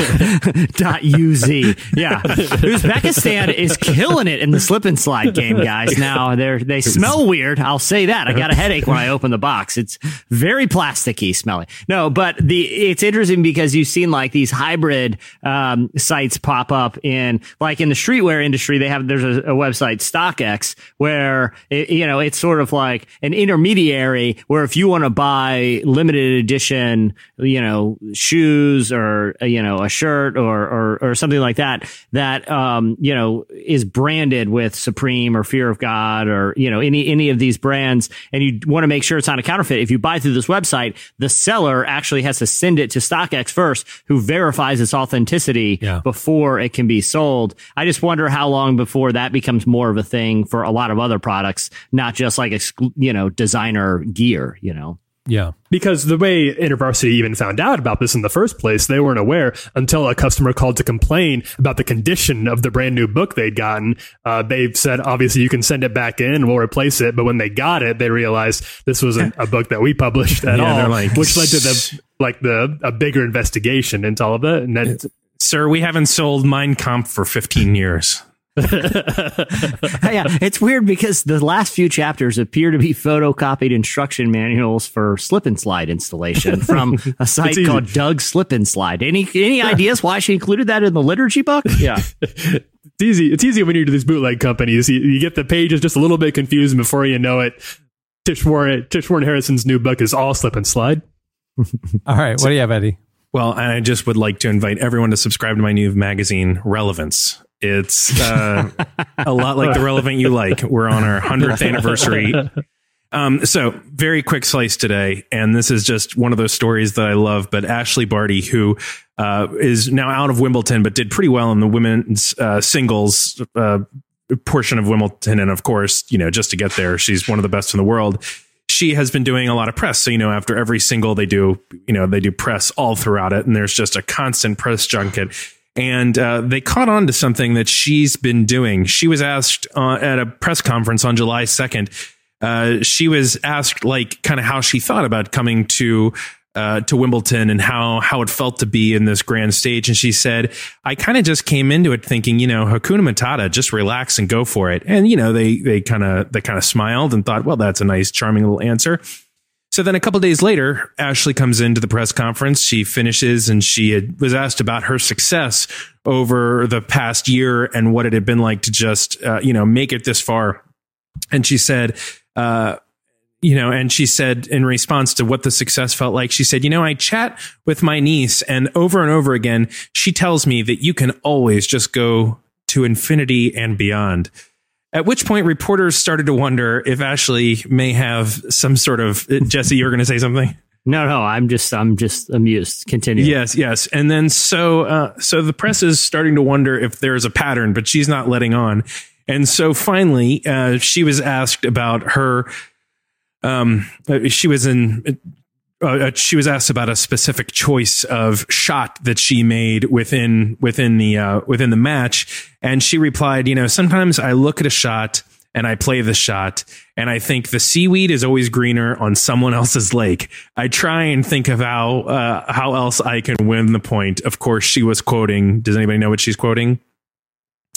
Dot UZ. Yeah. Uzbekistan is killing it in the slip and slide game, guys. Now they're they smell weird. I'll say that. I got a headache when I open the box. It's very plasticky smelling. No, but the it's interesting because you've seen like these hybrid um, sites pop up in like in the streetwear industry. They have there's a, a website StockX where it, you know it's sort of like an intermediary where if you want to buy limited edition, you know, shoes or you know a shirt or or, or something like that that um, you know is branded with Supreme or Fear of God or you know any any of these brands, and you want to make sure it's not a counterfeit. If you buy through this website, the seller actually has to send it to StockX first, who verifies its authenticity Yeah. before it can be sold. I just wonder how long before that becomes more of a thing for a lot of other products, not just like you know designer gear. You know. Yeah. because the way InterVarsity even found out about this in the first place, they weren't aware until a customer called to complain about the condition of the brand new book they'd gotten. Uh, they said, obviously, you can send it back in and we'll replace it. But when they got it, they realized this wasn't a book that we published at Yeah, all, like, which led to the like the a bigger investigation into all of it. And then Sir, we haven't sold Mein Kampf for 15 years. yeah, it's weird because the last few chapters appear to be photocopied instruction manuals for slip and slide installation from a site called Doug Slip and Slide. Any any ideas why she included that in the liturgy book? Yeah. it's easy. It's easy when you're to these bootleg companies. You, you get the pages just a little bit confused, and before you know it, Tish Warren, Tish Warren Harrison's new book is all slip and slide. All right. What do you have, Eddie? Well, I just would like to invite everyone to subscribe to my new magazine, Relevance. It's uh, a lot like the relevant you like. We're on our 100th anniversary. Um, so, very quick slice today. And this is just one of those stories that I love. But Ashleigh Barty, who uh, is now out of Wimbledon, but did pretty well in the women's uh, singles uh, portion of Wimbledon. And of course, you know, just to get there, she's one of the best in the world. She has been doing a lot of press. So, you know, after every single, they do, you know, they do press all throughout it. And there's just a constant press junket. And uh, they caught on to something that she's been doing. She was asked uh, at a press conference on July 2nd. Uh, she was asked, like, kind of how she thought about coming to uh, to Wimbledon and how how it felt to be in this grand stage. And she said, I kind of just came into it thinking, you know, Hakuna Matata, just relax and go for it. And you know, they they kind of they kind of smiled and thought, well, that's a nice, charming little answer. So then a couple days later, Ashley comes into the press conference. She finishes and she had, was asked about her success over the past year and what it had been like to just, uh, you know, make it this far. And she said, uh, you know, and she said in response to what the success felt like, she said, you know, I chat with my niece and over and over again, she tells me that you can always just go to infinity and beyond. At which point, reporters started to wonder if Ashley may have some sort of Jesse. You're going to say something. No, no, I'm just I'm just amused. Continue. Yes, yes. And then so uh, so the press is starting to wonder if there's a pattern, but she's not letting on. And so finally, uh, she was asked about her. Um, uh, she was in. Uh, she was asked about a specific choice of shot that she made within within the uh, within the match, and she replied, "You know, sometimes I look at a shot." and I play the shot and I think the seaweed is always greener on someone else's lake. I try and think of how uh, how else I can win the point. Of course, she was quoting. Does anybody know what she's quoting?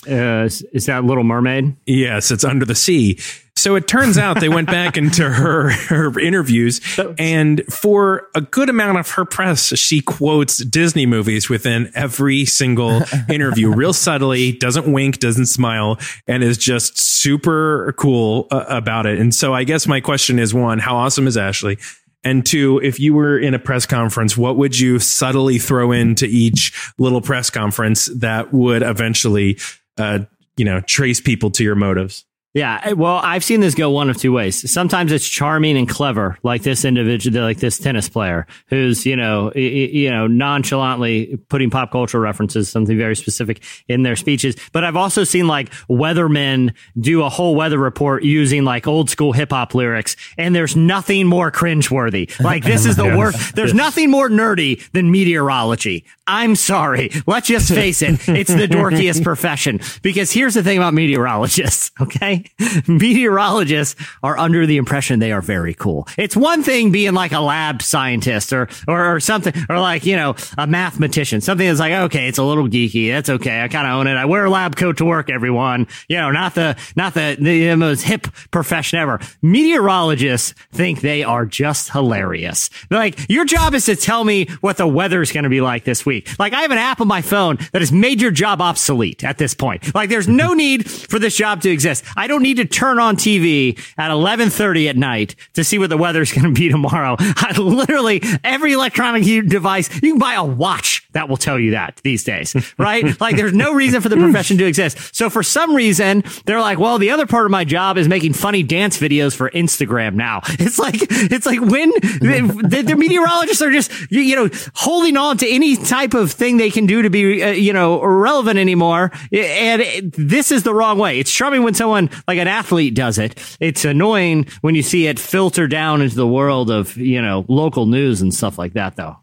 Uh, is, is that Little Mermaid? Yes, it's under the sea. So it turns out they went back into her her interviews, and for a good amount of her press, she quotes Disney movies within every single interview, real subtly, doesn't wink, doesn't smile, and is just super cool uh, about it. And so I guess my question is one, how awesome is Ashley? And two, if you were in a press conference, what would you subtly throw into each little press conference that would eventually, uh, you know, trace people to your motives? Yeah, eh, well, I've seen this go one of two ways. Sometimes it's charming and clever, like this individual, like this tennis player, who's you know, you know, nonchalantly putting pop culture references, something very specific in their speeches. But I've also seen like weathermen do a whole weather report using like old school hip hop lyrics, and there's nothing more cringeworthy. Like this is the worst. There's nothing more nerdy than meteorology. I'm sorry. Let's just face it. It's the dorkiest profession because here's the thing about meteorologists. Okay. Meteorologists are under the impression they are very cool. It's one thing being like a lab scientist or, or, or something, or like, you know, a mathematician, something that's like, okay, it's a little geeky. That's okay. I kind of own it. I wear a lab coat to work, everyone. You know, not the, not the, the most hip profession ever. Meteorologists think they are just hilarious. Like, your job is to tell me what the weather's going to be like this week. Like, I have an app on my phone that has made your job obsolete at this point. Like, there's no mm-hmm. need for this job to exist. I don't need to turn on TV at 11:30 at night to see what the weather's going to be tomorrow. I literally every electronic device you can buy a watch that will tell you that these days, right? like, there's no reason for the profession to exist. So for some reason, they're like, well, the other part of my job is making funny dance videos for Instagram now. It's like, it's like when the, the meteorologists are just, you, you know, holding on to any type of thing they can do to be, uh, you know, relevant anymore. And it, this is the wrong way. It's charming when someone like an athlete does it. It's annoying when you see it filter down into the world of, you know, local news and stuff like that, though.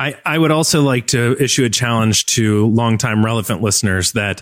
I, I would also like to issue a challenge to longtime relevant listeners that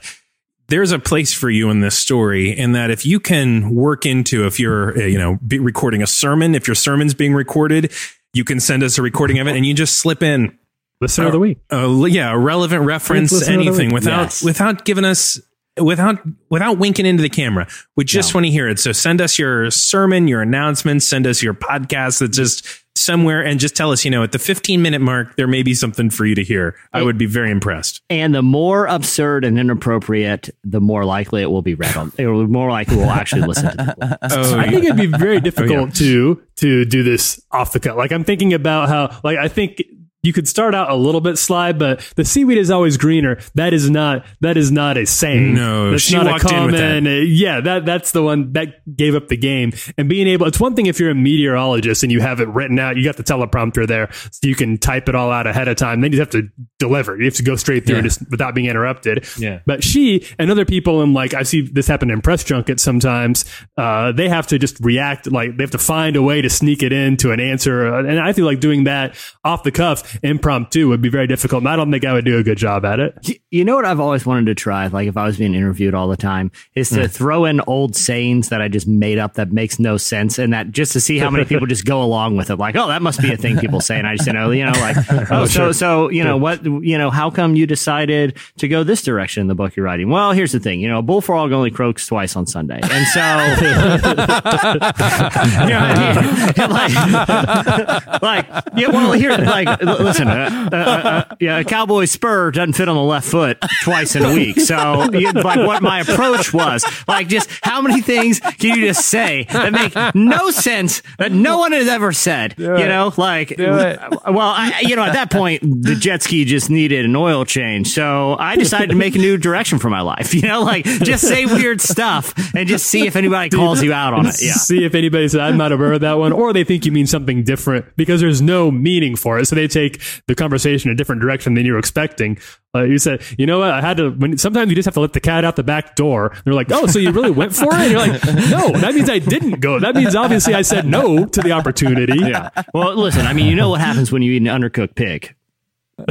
there's a place for you in this story and that if you can work into if you're uh, you know be recording a sermon if your sermon's being recorded you can send us a recording of it and you just slip in. Listener of the week. uh, yeah a relevant reference Listener anything without Yes. without giving us without without winking into the camera. We just want to hear it. So send us your sermon your announcements send us your podcast that just somewhere and just tell us you know at the 15 minute mark there may be something for you to hear i would be very impressed And the more absurd and inappropriate, the more likely it will be read on. It will more likely we'll actually listen to. People. oh, I think it'd be very oh, difficult yeah. to to do this off the cut. Like I'm thinking about how like I think you could start out a little bit sly, but the seaweed is always greener. That is not that is not a saying. No, that's she not walked a in with that. common. Yeah, that that's the one that gave up the game. And being able, it's one thing if you're a meteorologist and you have it written out, you got the teleprompter there, so you can type it all out ahead of time. Then you have to deliver. You have to go straight through Yeah. just without being interrupted. Yeah. But she and other people, and like I see this happen in press junkets sometimes, uh, they have to just react. Like they have to find a way to sneak it into an answer. And I feel like doing that off the cuff, impromptu, would be very difficult. And I don't think I would do a good job at it. You know what I've always wanted to try, like if I was being interviewed all the time, is to mm. throw in old sayings that I just made up that makes no sense, and that just to see how many people just go along with it. Like, oh, that must be a thing people say, and I just you know, you know, like, oh, so so you know what, you know, how come you decided to go this direction in the book you're writing? Well, here's the thing, you know, a bullfrog only croaks twice on Sunday, and so yeah, like, like, yeah, well, here, like, listen, uh, uh, uh, yeah, a cowboy spur doesn't fit on the left foot twice in a week. So, you- like, what my approach was, like, just how many things can you just say that make no sense that no one has ever said? you know, like, well, I, you know, at that point, the jet ski just needed an oil change. So I decided to make a new direction for my life. You know, like, just say weird stuff and just see if anybody calls you out on it. Yeah. See if anybody said I might have heard that one, or they think you mean something different because there's no meaning for it. So they take the conversation a different direction than you were expecting. Uh, you said, you know what? I had to. When sometimes you just have to let the cat out the back door. They're like, oh, so you really went for it? And you're like, no, that means I didn't go. That means obviously I said no to the opportunity. Yeah. Well, listen, I mean, you know what happens when you eat an undercooked pig?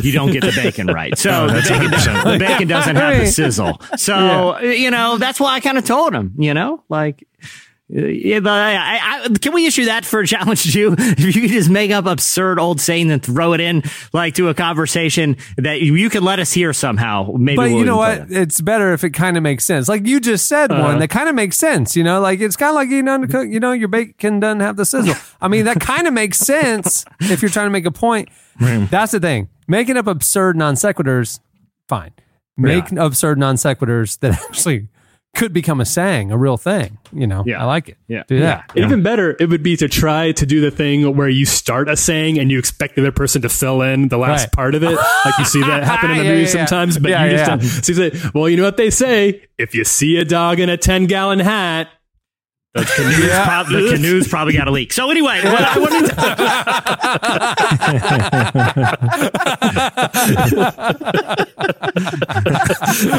You don't get the bacon right. So the, bacon, the bacon doesn't have the sizzle. So, you know, that's why I kind of told him, you know, like, yeah, but I, I, can we issue that for a challenge too? If you could just make up absurd old saying and throw it in like to a conversation that you, you could let us hear somehow. Maybe But we'll you know what? it. It's better if it kind of makes sense. Like you just said Uh-huh. one that kind of makes sense. You know, like it's kind of like eating undercooked. You know, your bacon doesn't have the sizzle. I mean, that kind of makes sense if you're trying to make a point. That's the thing. Making up absurd non sequiturs, fine. Make absurd non sequiturs that actually could become a saying, a real thing. You know, Yeah. I like it. Yeah. do that. Even better, it would be to try to do the thing where you start a saying and you expect the other person to fill in the last Right. part of it. Like you see that happen in the Yeah, movie yeah, yeah. sometimes, but Yeah, you just yeah. don't. So you say, well, you know what they say? If you see a dog in a 10 gallon hat, Those canoes, prob- the canoes probably got a leak. So anyway, what I wanted to,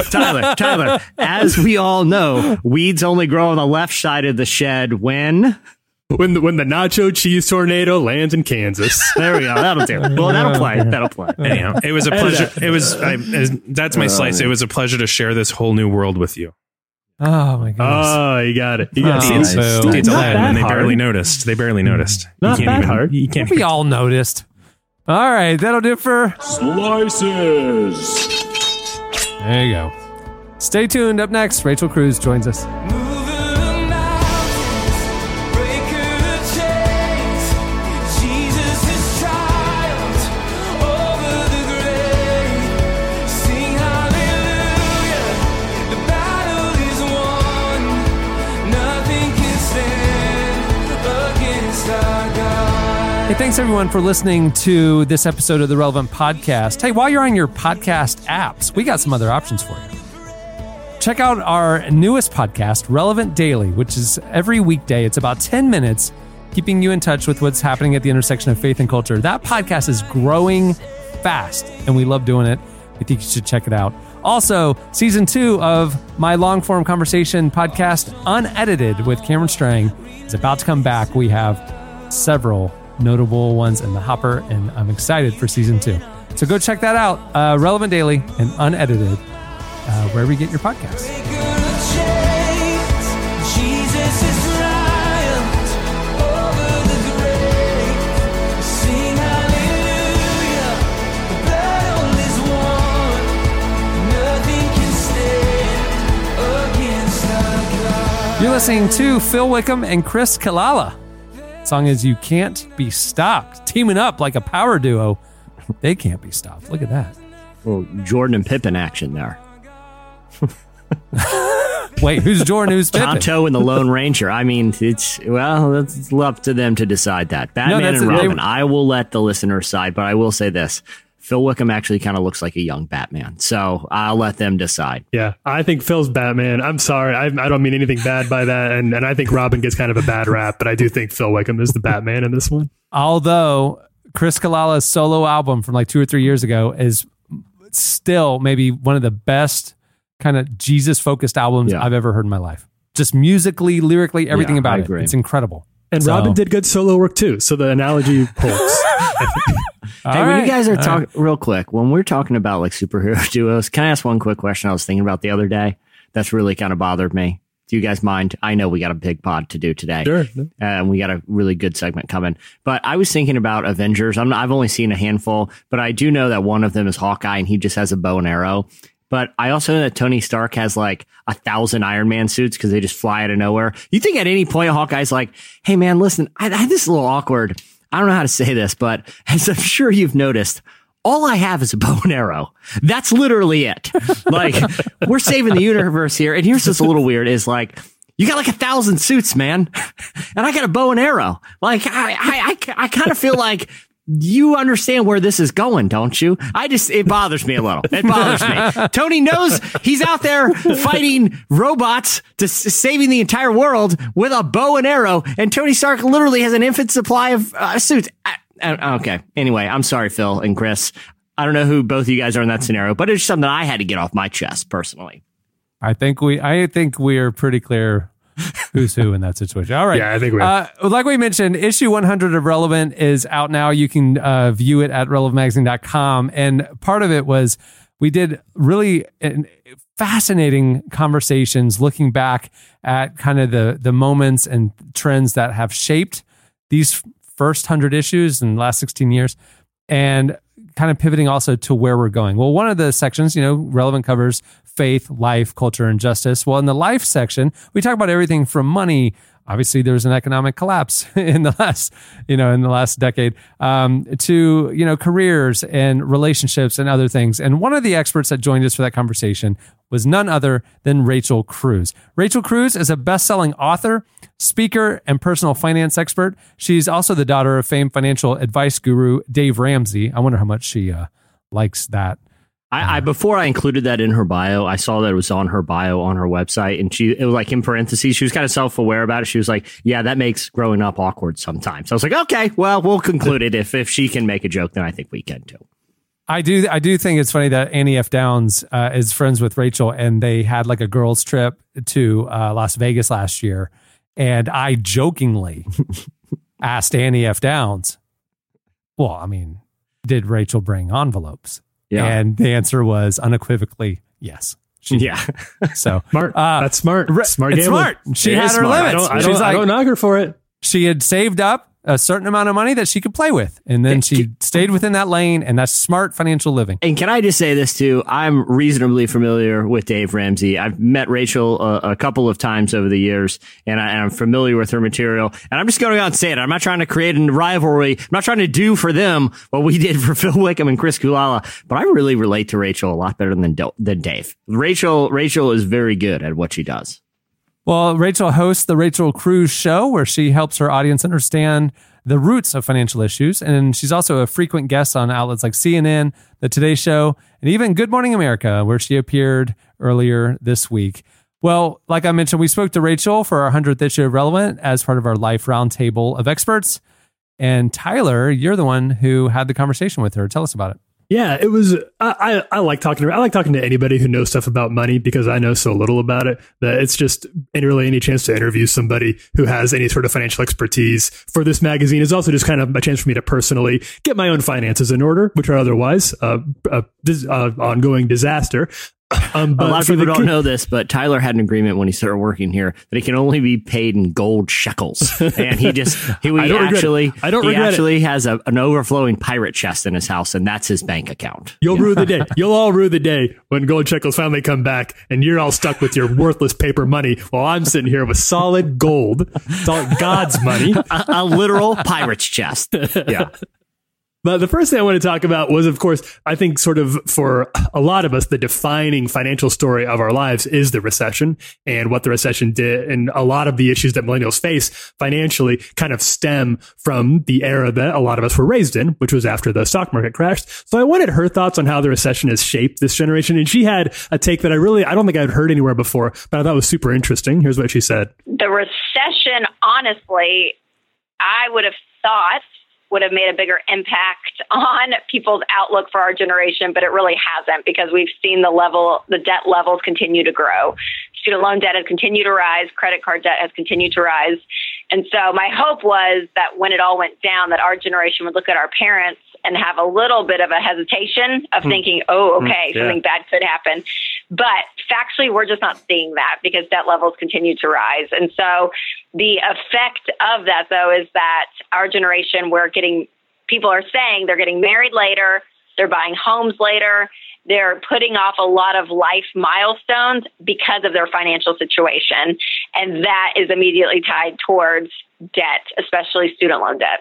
Tyler, Tyler, as we all know, weeds only grow on the left side of the shed when when the, when the nacho cheese tornado lands in Kansas. There we go. That'll do. Well, that'll play. That'll play. Anyhow, it was a pleasure. It was. I, that's my oh, slice. It was a pleasure to share this whole new world with you. Oh my goodness. Oh, you got it. You got Oh, it. boo. It's Not eleven, that and they hard. barely noticed. They barely noticed. Not you can't that even, hard. You can't. we all noticed. All right, that'll do it for. Slices. There you go. Stay tuned. Up next, Rachel Cruze joins us. Hey, thanks everyone for listening to this episode of the Relevant Podcast. Hey, while you're on your podcast apps, we got some other options for you. Check out our newest podcast, Relevant Daily, which is every weekday. It's about 10 minutes, keeping you in touch with what's happening at the intersection of faith and culture. That podcast is growing fast, and we love doing it. I think you should check it out. Also, season two of my long form conversation podcast, Unedited with Cameron Strang, is about to come back. We have several notable ones in the hopper, and I'm excited for season two. So go check that out. Uh, Relevant Daily and Unedited, uh, wherever you get your podcasts. You're listening to Phil Wickham and Chris Quilala. Song is You Can't Be Stopped. Teaming up like a power duo. They can't be stopped. Look at that. Well, Jordan and Pippen action there. Wait, who's Jordan? Who's Pippen? Tonto and the Lone Ranger. I mean, it's well, it's up to them to decide that. Batman that's and it. They- Robin. I will let the listener decide, but I will say this: Phil Wickham actually kind of looks like a young Batman, so I'll let them decide. Yeah, I think Phil's Batman. I'm sorry, I, I don't mean anything bad by that, and and I think Robin gets kind of a bad rap, but I do think Phil Wickham is the Batman in this one. Although Chris Quilala's solo album from like two or three years ago is still maybe one of the best kind of Jesus focused albums Yeah. I've ever heard in my life. Just musically, lyrically, everything Yeah, about it. It's incredible. And So- Robin did good solo work too, so the analogy holds. All hey, when you guys are All talking uh, real quick, when we're talking about like superhero duos, can I ask one quick question I was thinking about the other day that's really kind of bothered me? Do you guys mind? I know we got a big pod to do today. Sure. and we got a really good segment coming. But I was thinking about Avengers. I'm, I've only seen a handful, but I do know that one of them is Hawkeye, and he just has a bow and arrow. But I also know that Tony Stark has like a thousand Iron Man suits because they just fly out of nowhere. You think at any point Hawkeye's like, "Hey man, listen, I, I this is a little awkward. I don't know how to say this, but as I'm sure you've noticed." All I have is a bow and arrow. That's literally it. Like, we're saving the universe here. And here's just a little weird is like, you got like a thousand suits, man. And I got a bow and arrow. Like, I, I, I, I kind of feel like you understand where this is going, don't you? I just, it bothers me a little. It bothers me. Tony knows he's out there fighting robots to s- saving the entire world with a bow and arrow. And Tony Stark literally has an infinite supply of uh, suits. I, I, okay. Anyway, I'm sorry, Phil and Chris. I don't know who both of you guys are in that scenario, but it's something I had to get off my chest personally. I think we I think we are pretty clear who's who in that situation. All right. Yeah, I think we. Uh, like we mentioned, issue 100 of Relevant is out now. You can uh, view it at relevantmagazine.com. And part of it was we did really uh, fascinating conversations looking back at kind of the the moments and trends that have shaped these first 100 issues in the last 16 years and kind of pivoting also to where we're going. Well, one of the sections, you know, relevant covers faith, life, culture, and justice. Well, in the life section, we talk about everything from money. Obviously, there's an economic collapse in the last, you know, in the last decade, um, to you know, careers and relationships and other things. And one of the experts that joined us for that conversation was none other than Rachel Cruze. Rachel Cruze is a best-selling author, speaker, and personal finance expert. She's also the daughter of famed financial advice guru Dave Ramsey. I wonder how much she uh, likes that. I, I before I included that in her bio, I saw that it was on her bio on her website, and she it was like in parentheses. She was kind of self aware about it. She was like, "Yeah, that makes growing up awkward sometimes." I was like, "Okay, well, we'll conclude it. If if she can make a joke, then I think we can too." I do. I do think it's funny that Annie F. Downs uh, is friends with Rachel, and they had like a girls' trip to uh, Las Vegas last year, And I jokingly asked Annie F. Downs, well, I mean, did Rachel bring envelopes? Yeah. And the answer was unequivocally yes. She. Yeah. So Smart. Uh, That's smart. smart. it's gambling. smart. She It had her smart. I limits. don't, I She's don't, I like- don't knock her for it. she had saved up a certain amount of money that she could play with. And then she stayed within that lane. And that's smart financial living. And can I just say this too? I'm reasonably familiar with Dave Ramsey. I've met Rachel a, a couple of times over the years, and, I, and I'm familiar with her material. And I'm just going to go out and say it. I'm not trying to create a rivalry. I'm not trying to do for them what we did for Phil Wickham and Chris Quilala. But I really relate to Rachel a lot better than than Dave. Rachel Rachel is very good at what she does. Well, Rachel hosts the Rachel Cruze Show, where she helps her audience understand the roots of financial issues. And she's also a frequent guest on outlets like CNN, The Today Show, and even Good Morning America, where she appeared earlier this week. Well, like I mentioned, we spoke to Rachel for our 100th issue of Relevant as part of our Life Roundtable of Experts. And Tyler, you're the one who had the conversation with her. Tell us about it. Yeah, it was. I, I I like talking to I like talking to anybody who knows stuff about money because I know so little about it that it's just any really any chance to interview somebody who has any sort of financial expertise for this magazine is also just kind of a chance for me to personally get my own finances in order, which are otherwise a, uh, ongoing disaster. Um, A lot of people don't know this, but Tyler had an agreement when he started working here that he can only be paid in gold shekels, and he just he, I don't regret it. actually I don't he regret it. actually has a, an overflowing pirate chest in his house, and that's his bank account. You'll rue the day. You'll all rue the day when gold shekels finally come back and you're all stuck with your worthless paper money while I'm sitting here with solid gold, solid God's money. a, a literal pirate's chest. Yeah. But the first thing I want to talk about was, of course, I think sort of for a lot of us, the defining financial story of our lives is the recession and what the recession did. And a lot of the issues that millennials face financially kind of stem from the era that a lot of us were raised in, which was after the stock market crashed. So I wanted her thoughts on how the recession has shaped this generation. And she had a take that I really, I don't think I'd heard anywhere before, but I thought was super interesting. Here's what she said. the recession, honestly, I would have thought would have made a bigger impact on people's outlook for our generation, but it really hasn't because we've seen the level, the debt levels continue to grow. Student loan debt has continued to rise, credit card debt has continued to rise. And so my hope was that when it all went down, that our generation would look at our parents and have a little bit of a hesitation of hmm. thinking, oh, okay, hmm. yeah. something bad could happen. But factually, we're just not seeing that because debt levels continue to rise. And so the effect of that, though, is that our generation, we're getting, people are saying they're getting married later, they're buying homes later, they're putting off a lot of life milestones because of their financial situation. And that is immediately tied towards debt, especially student loan debt.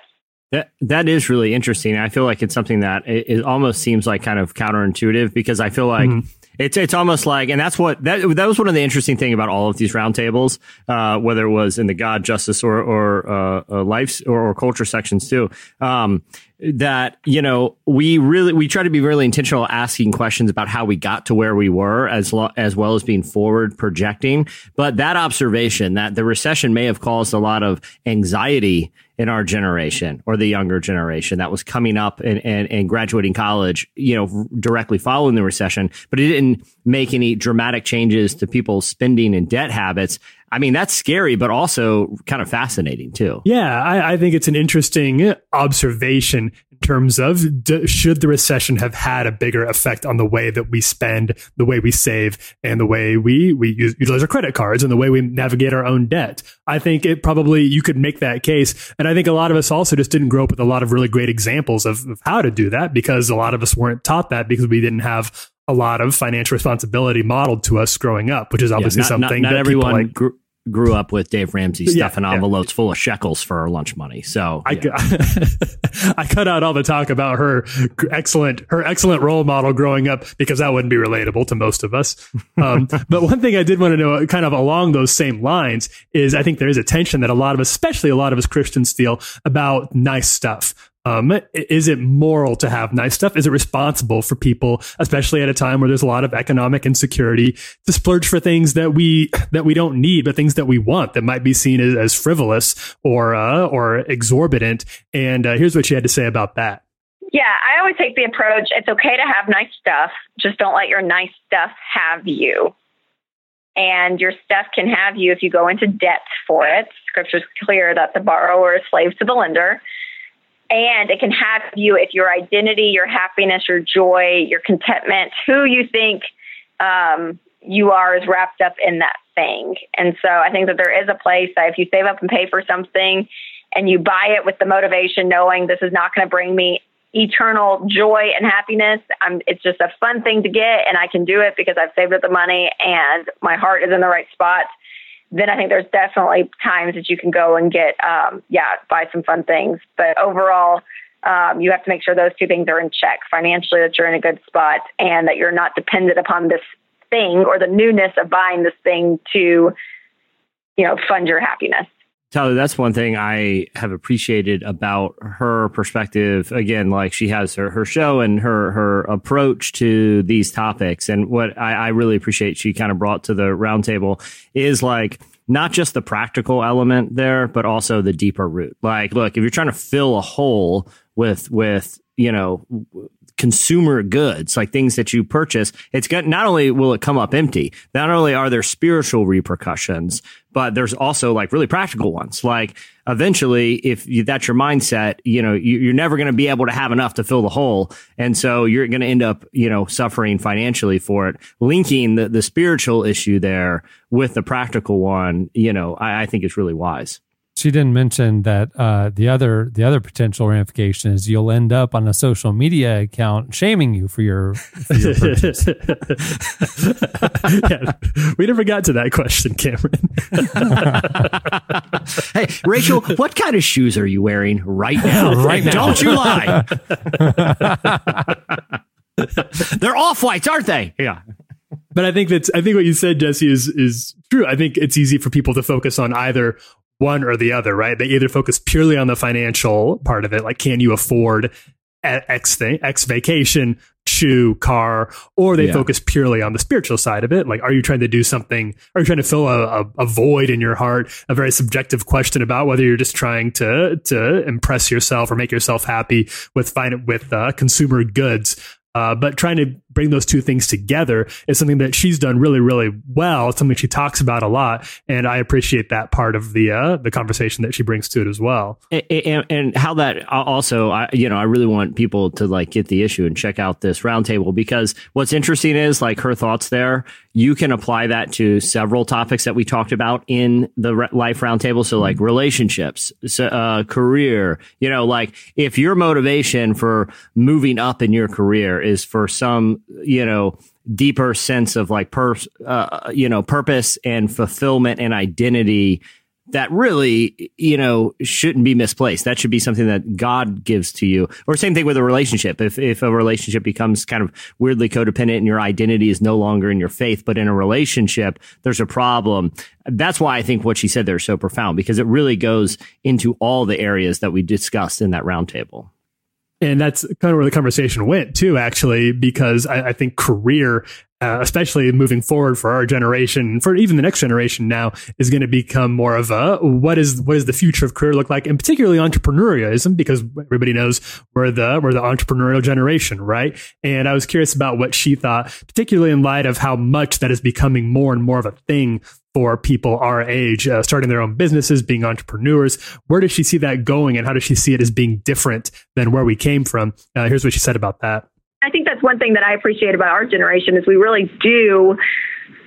That that is really interesting. I feel like it's something that it, it almost seems like kind of counterintuitive because I feel like mm-hmm. It's it's almost like, and that's what that that was one of the interesting thing about all of these roundtables, uh, whether it was in the God, justice, or or uh, uh, or, or culture sections too. Um, that you know we really we try to be really intentional asking questions about how we got to where we were as lo- as well as being forward projecting but that observation that the recession may have caused a lot of anxiety in our generation or the younger generation that was coming up and, and, and graduating college, you know, directly following the recession, but it didn't make any dramatic changes to people's spending and debt habits. I mean, that's scary, but also kind of fascinating too. Yeah, I, I think it's an interesting observation terms of d- should the recession have had a bigger effect on the way that we spend, the way we save, and the way we we use, utilize our credit cards and the way we navigate our own debt. I think it probably you could make that case, and I think a lot of us also just didn't grow up with a lot of really great examples of, of how to do that because a lot of us weren't taught that because we didn't have a lot of financial responsibility modeled to us growing up, which is obviously not, something not, not that everyone people like. grew, grew up with Dave Ramsey stuff Yeah, envelopes full of shekels for our lunch money. So I, yeah. I cut out all the talk about her excellent her excellent role model growing up because that wouldn't be relatable to most of us. Um, but one thing I did want to know, kind of along those same lines, is I think there is a tension that a lot of, us, especially a lot of us Christians, feel about nice stuff. Um, is it moral to have nice stuff? Is it responsible for people, especially at a time where there's a lot of economic insecurity, to splurge for things that we that we don't need, but things that we want that might be seen as, as frivolous or uh, or exorbitant? And uh, here's what she had to say about that. Yeah, I always take the approach it's okay to have nice stuff, just don't let your nice stuff have you. and your stuff can have you if you go into debt for it. Scripture's clear that the borrower is slave to the lender. And it can have you if your identity, your happiness, your joy, your contentment, who you think um, you are is wrapped up in that thing. And so I think that there is a place that if you save up and pay for something and you buy it with the motivation knowing this is not going to bring me eternal joy and happiness, I'm, it's just a fun thing to get and I can do it because I've saved up the money and my heart is in the right spot. Then I think there's definitely times that you can go and get, um, yeah, buy some fun things. But overall, um, you have to make sure those two things are in check financially, that you're in a good spot, and that you're not dependent upon this thing or the newness of buying this thing to, you know, fund your happiness. Tyler, that's one thing I have appreciated about her perspective. Again, like she has her, her show and her, her approach to these topics. And what I, I really appreciate she kind of brought to the roundtable is like, not just the practical element there, but also the deeper root. Like, look, if you're trying to fill a hole with, with, you know, consumer goods, like things that you purchase, it's got not only will it come up empty, not only are there spiritual repercussions, but there's also like really practical ones. Like eventually, if you, that's your mindset, you know, you, you're never going to be able to have enough to fill the hole. And so you're going to end up, you know, suffering financially for it. Linking the, the spiritual issue there with the practical one, you know, I, I think is really wise. She didn't mention that uh, the other the other potential ramification is you'll end up on a social media account shaming you for your, for your yeah, we never got to that question, Cameron. Hey, Rachel, what kind of shoes are you wearing right now? Right now. Don't you lie. They're off whites, aren't they? Yeah. But I think that's I think what you said, Jesse, is is true. I think it's easy for people to focus on either one or the other, right? They either focus purely on the financial part of it, like can you afford X thing, X vacation, shoe, car, or they Yeah. focus purely on the spiritual side of it. Like, are you trying to do something? Are you trying to fill a, a, a void in your heart? A very subjective question about whether you're just trying to to impress yourself or make yourself happy with fin- with uh, consumer goods. Uh, but trying to bring those two things together is something that she's done really, really well. It's something she talks about a lot, and I appreciate that part of the uh, the conversation that she brings to it as well. and, and how that also I, you know i really want people to like get the issue and check out this roundtable because what's interesting is like her thoughts there you can apply that to several topics that we talked about in the re- life roundtable so like relationships so, uh, career you know like if your motivation for moving up in your career is for some you know deeper sense of like per, uh, you know purpose and fulfillment and identity that really, you know, shouldn't be misplaced. That should be something that God gives to you. Or same thing with a relationship. If if a relationship becomes kind of weirdly codependent and your identity is no longer in your faith, but in a relationship, there's a problem. That's why I think what she said there is so profound because it really goes into all the areas that we discussed in that roundtable. And that's kind of where the conversation went too, actually, because I, I think career, uh, especially moving forward for our generation, for even the next generation now, is going to become more of a what is what does the future of career look like, and particularly entrepreneurialism, because everybody knows we're the we're the entrepreneurial generation, right? And I was curious about what she thought, particularly in light of how much that is becoming more and more of a thing for people our age, uh, starting their own businesses, being entrepreneurs. Where does she see that going, and how does she see it as being different than where we came from? Uh, here's what she said about that. I think that's one thing that I appreciate about our generation is we really do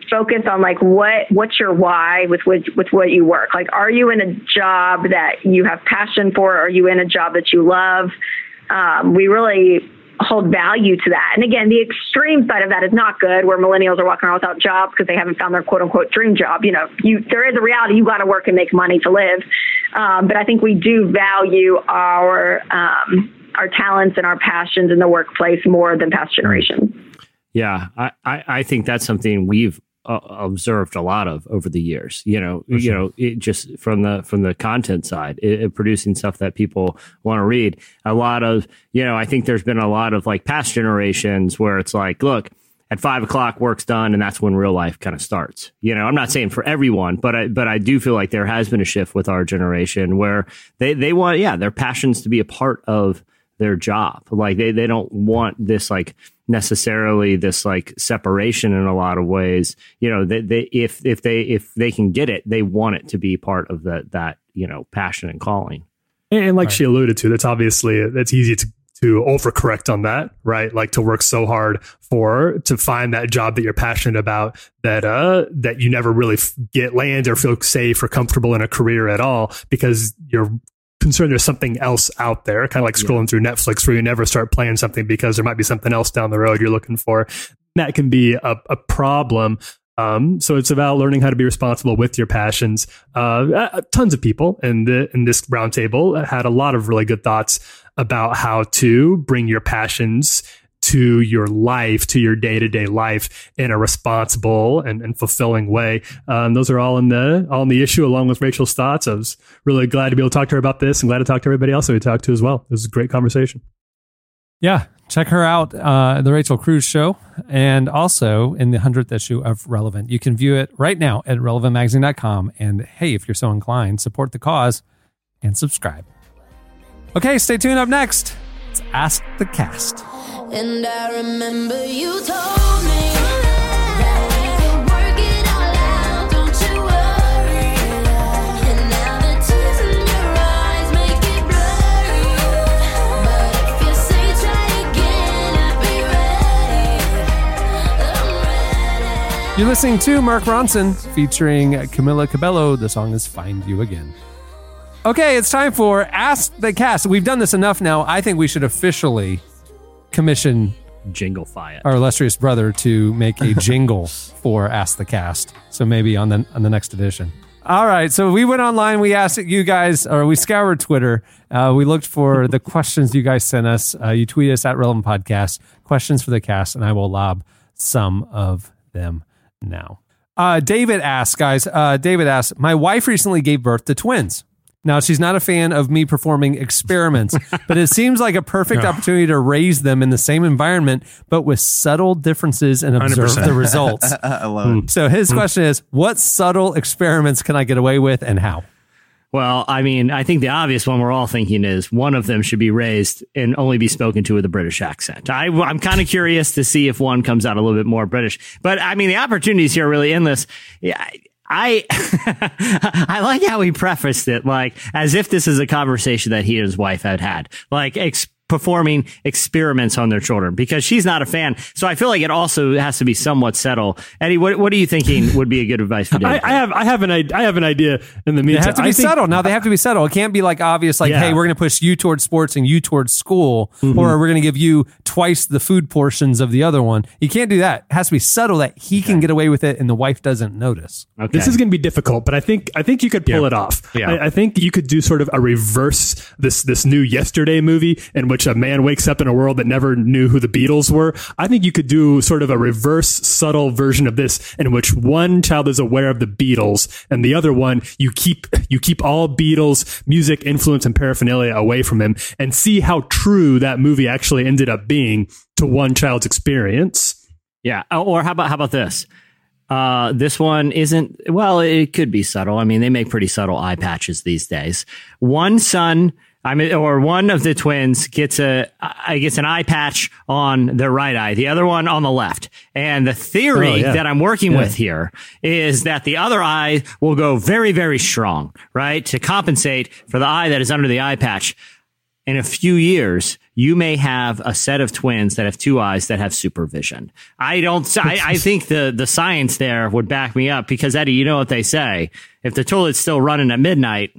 focus on like what what's your why with with with what you work. Like, are you in a job that you have passion for? Are you in a job that you love? Um, we really hold value to that. And again, the extreme side of that is not good, where millennials are walking around without jobs because they haven't found their quote unquote dream job. You know, you there is a reality you got to work and make money to live. Um, but I think we do value our um, our talents and our passions in the workplace more than past generations. Yeah, I, I, I think that's something we've uh, observed a lot of over the years. You know, you know, it just from the from the content side, it, it producing stuff that people want to read. A lot of, you know, I think there's been a lot of like past generations where it's like, look. At five o'clock, work's done, and that's when real life kind of starts. You know, I'm not saying for everyone, but I, but I do feel like there has been a shift with our generation where they, they want, yeah, their passions to be a part of their job. Like they, they don't want this like necessarily this like separation in a lot of ways. You know, they, they if if they if they can get it, they want it to be part of that that, you know, passion and calling. And, and like she alluded to, that's obviously that's easy to to overcorrect on that, right? Like to work so hard for to find that job that you're passionate about that uh that you never really f- get land or feel safe or comfortable in a career at all because you're concerned there's something else out there, kind of like scrolling through Netflix where you never start playing something because there might be something else down the road you're looking for. That can be a, a problem. Um, so it's about learning how to be responsible with your passions. Uh, uh, tons of people in the in this roundtable had a lot of really good thoughts about how to bring your passions to your life, to your day to day life in a responsible and, and fulfilling way. Um, those are all in the all in the issue, along with Rachel's thoughts. I was really glad to be able to talk to her about this, and glad to talk to everybody else that we talked to as well. It was a great conversation. Yeah, check her out, uh, the Rachel Cruze Show, and also in the 100th issue of Relevant. You can view it right now at relevantmagazine.com. And hey, if you're so inclined, support the cause and subscribe. Okay, stay tuned up next. It's Ask the Cast. And I remember you told me that we could work it all out, don't you worry. And now the tears in your eyes make it blurry. But if you say try again, I'll be ready. I'm ready. You're listening to Mark Ronson featuring Camila Cabello. The song is Find You Again. Okay, it's time for Ask the Cast. We've done this enough now. I think we should officially commission Jingle fire. our illustrious brother to make a jingle for Ask the Cast. So maybe on the on the next edition. All right, so we went online. We asked you guys, or we scoured Twitter. Uh, we looked for the questions you guys sent us. Uh, you tweet us at Relevant Podcast questions for the cast, and I will lob some of them now. Uh, David asks, guys. Uh, David asks, my wife recently gave birth to twins. Now, she's not a fan of me performing experiments, but it seems like a perfect opportunity to raise them in the same environment, but with subtle differences and observe 100%. the results. I love hmm. it. So his hmm. question is, what subtle experiments can I get away with and how? Well, I mean, I think the obvious one we're all thinking is one of them should be raised and only be spoken to with a British accent. I, I'm kind of curious to see if one comes out a little bit more British. But I mean, the opportunities here are really endless. Yeah, I I like how he prefaced it, like as if this is a conversation that he and his wife had had, like ex- performing experiments on their children, because she's not a fan. So I feel like it also has to be somewhat subtle. Eddie, what what are you thinking would be a good advice for David? I, I have I have an I have an idea in the They meantime. have to be I think- subtle. Now they have to be subtle. It can't be like obvious, like, Yeah. hey, we're going to push you towards sports and you towards school, Mm-hmm. or we're going to give you twice the food portions of the other one. You can't do that. It has to be subtle that he can get away with it and the wife doesn't notice. okay. This is going to be difficult, but I think I think you could pull Yeah. it off. Yeah. I, I think you could do sort of a reverse this this new yesterday movie in which a man wakes up in a world that never knew who the Beatles were. I think you could do sort of a reverse subtle version of this in which one child is aware of the Beatles and the other one you keep you keep all Beatles music influence and paraphernalia away from him and see how true that movie actually ended up being to one child's experience. Yeah. Oh, Or how about how about this? Uh, this one isn't well. It could be subtle. I mean, they make pretty subtle eye patches these days. One son, I mean, or one of the twins gets a uh, gets an eye patch on their right eye, the other one on the left. And the theory Oh, yeah. that I'm working Yeah. with here is that the other eye will go very, very strong, right, to compensate for the eye that is under the eye patch in a few years, you may have a set of twins that have two eyes that have supervision. I don't, I, I think the, the science there would back me up because Eddie, you know what they say. If the toilet's still running at midnight,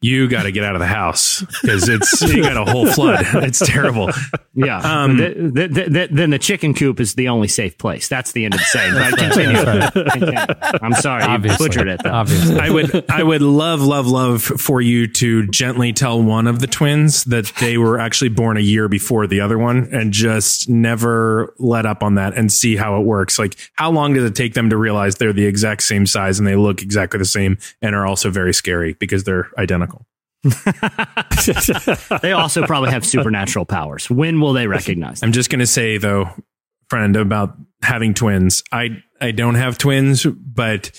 You got to get out of the house because it's you got a whole flood. It's terrible. yeah, Um, th- th- th- th- then the chicken coop is the only safe place. That's the end of the saying. But continue. I'm sorry, you butchered it though. Obviously. I would I would love love love for you to gently tell one of the twins that they were actually born a year before the other one and just never let up on that and see how it works. Like how long does it take them to realize they're the exact same size and they look exactly the same and are also very scary because they're identical. They also probably have supernatural powers. When will they recognize? I'm just going to say though, friend, about having twins. I I don't have twins, but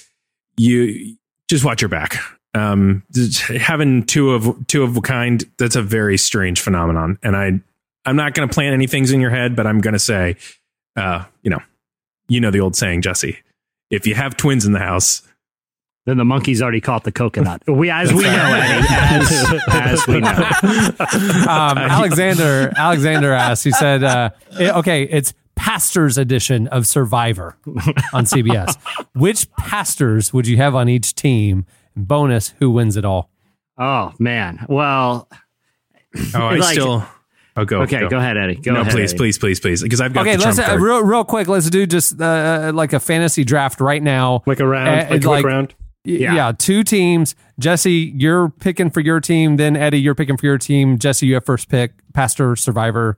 you just watch your back. Um, having two of two of a kind that's a very strange phenomenon, and I I'm not going to plant any things in your head, but I'm going to say, uh, you know, you know the old saying, Jesse. If you have twins in the house, Then the monkey's already caught the coconut. We, as we know, Eddie, as, as we know. Um, Alexander Alexander asked. He said, uh, "Okay, it's pastors edition of Survivor on CBS. Which pastors would you have on each team? And bonus, who wins it all? Oh man. Well, oh, I Like- still. Oh, go. okay. Go, ahead, Eddie. Go ahead. no, ahead. please, Eddie. please, please, please, because I've got Okay, the let's trump uh, real real quick. Let's do just uh, like a fantasy draft right now. Like a round, Uh, like a quick like- round. Yeah. Yeah. two teams. Jesse, you're picking for your team. Then Eddie, you're picking for your team. Jesse, you have first pick. Pastor, Survivor,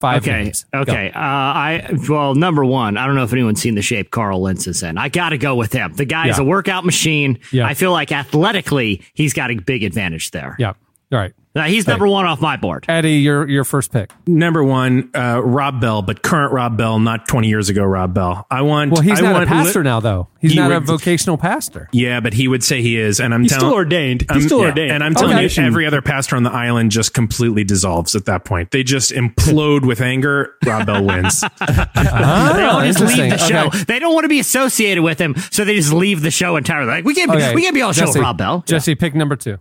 five Okay. Okay. Uh, I well, number one, I don't know if anyone's seen the shape Carl Lentz is in. I got to go with him. The guy is a workout machine. Yeah. I feel like athletically, he's got a big advantage there. Yeah. All right. Uh, he's number one off my board. Eddie, your your first pick. Number one, uh, Rob Bell, but current Rob Bell, not 20 years ago Rob Bell. I want. Well, he's I not a want pastor li- now, though. He's He not a would- vocational pastor. Yeah, but he would say he is, and I'm He's telling. still ordained. He's I'm- still yeah, ordained. And I'm telling Okay. you, every other pastor on the island just completely dissolves at that point. They just implode with anger. Rob Bell wins. They all just leave the show. Okay. They don't want to be associated with him, so they just leave the show entirely. Like we can't, be, Okay. we can't be on a show with Rob Bell. Jesse, pick number two.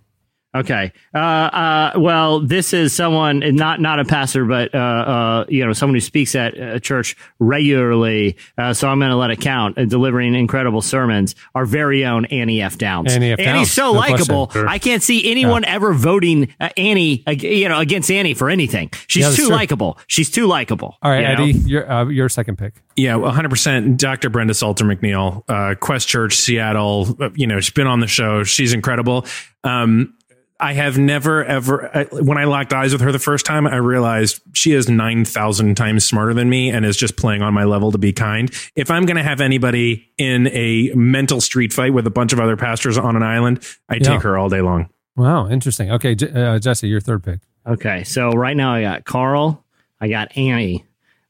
Okay. Uh, uh, well, this is someone not not a pastor, but uh, uh, you know, someone who speaks at a church regularly. Uh, so I'm going to let it count. Uh, delivering incredible sermons. Our very own Annie F. Downs. Annie F. Downs. Annie's Downs, so no likable. Sure. I can't see anyone ever voting uh, Annie, ag- you know, against Annie for anything. She's Yeah, too likable. She's too likable. All right, you know? Eddie, your uh, your second pick. Yeah, 100%. Dr. Brenda Salter McNeil, uh, Quest Church, Seattle. uh, You know, she's been on the show. She's incredible. Um, I have never, ever, I, when I locked eyes with her the first time, I realized she is 9,000 times smarter than me and is just playing on my level to be kind. If I'm going to have anybody in a mental street fight with a bunch of other pastors on an island, I Yeah. take her all day long. Wow, interesting. Okay, J- uh, Jesse, your third pick. Okay. So right now I got Carl. I got Annie.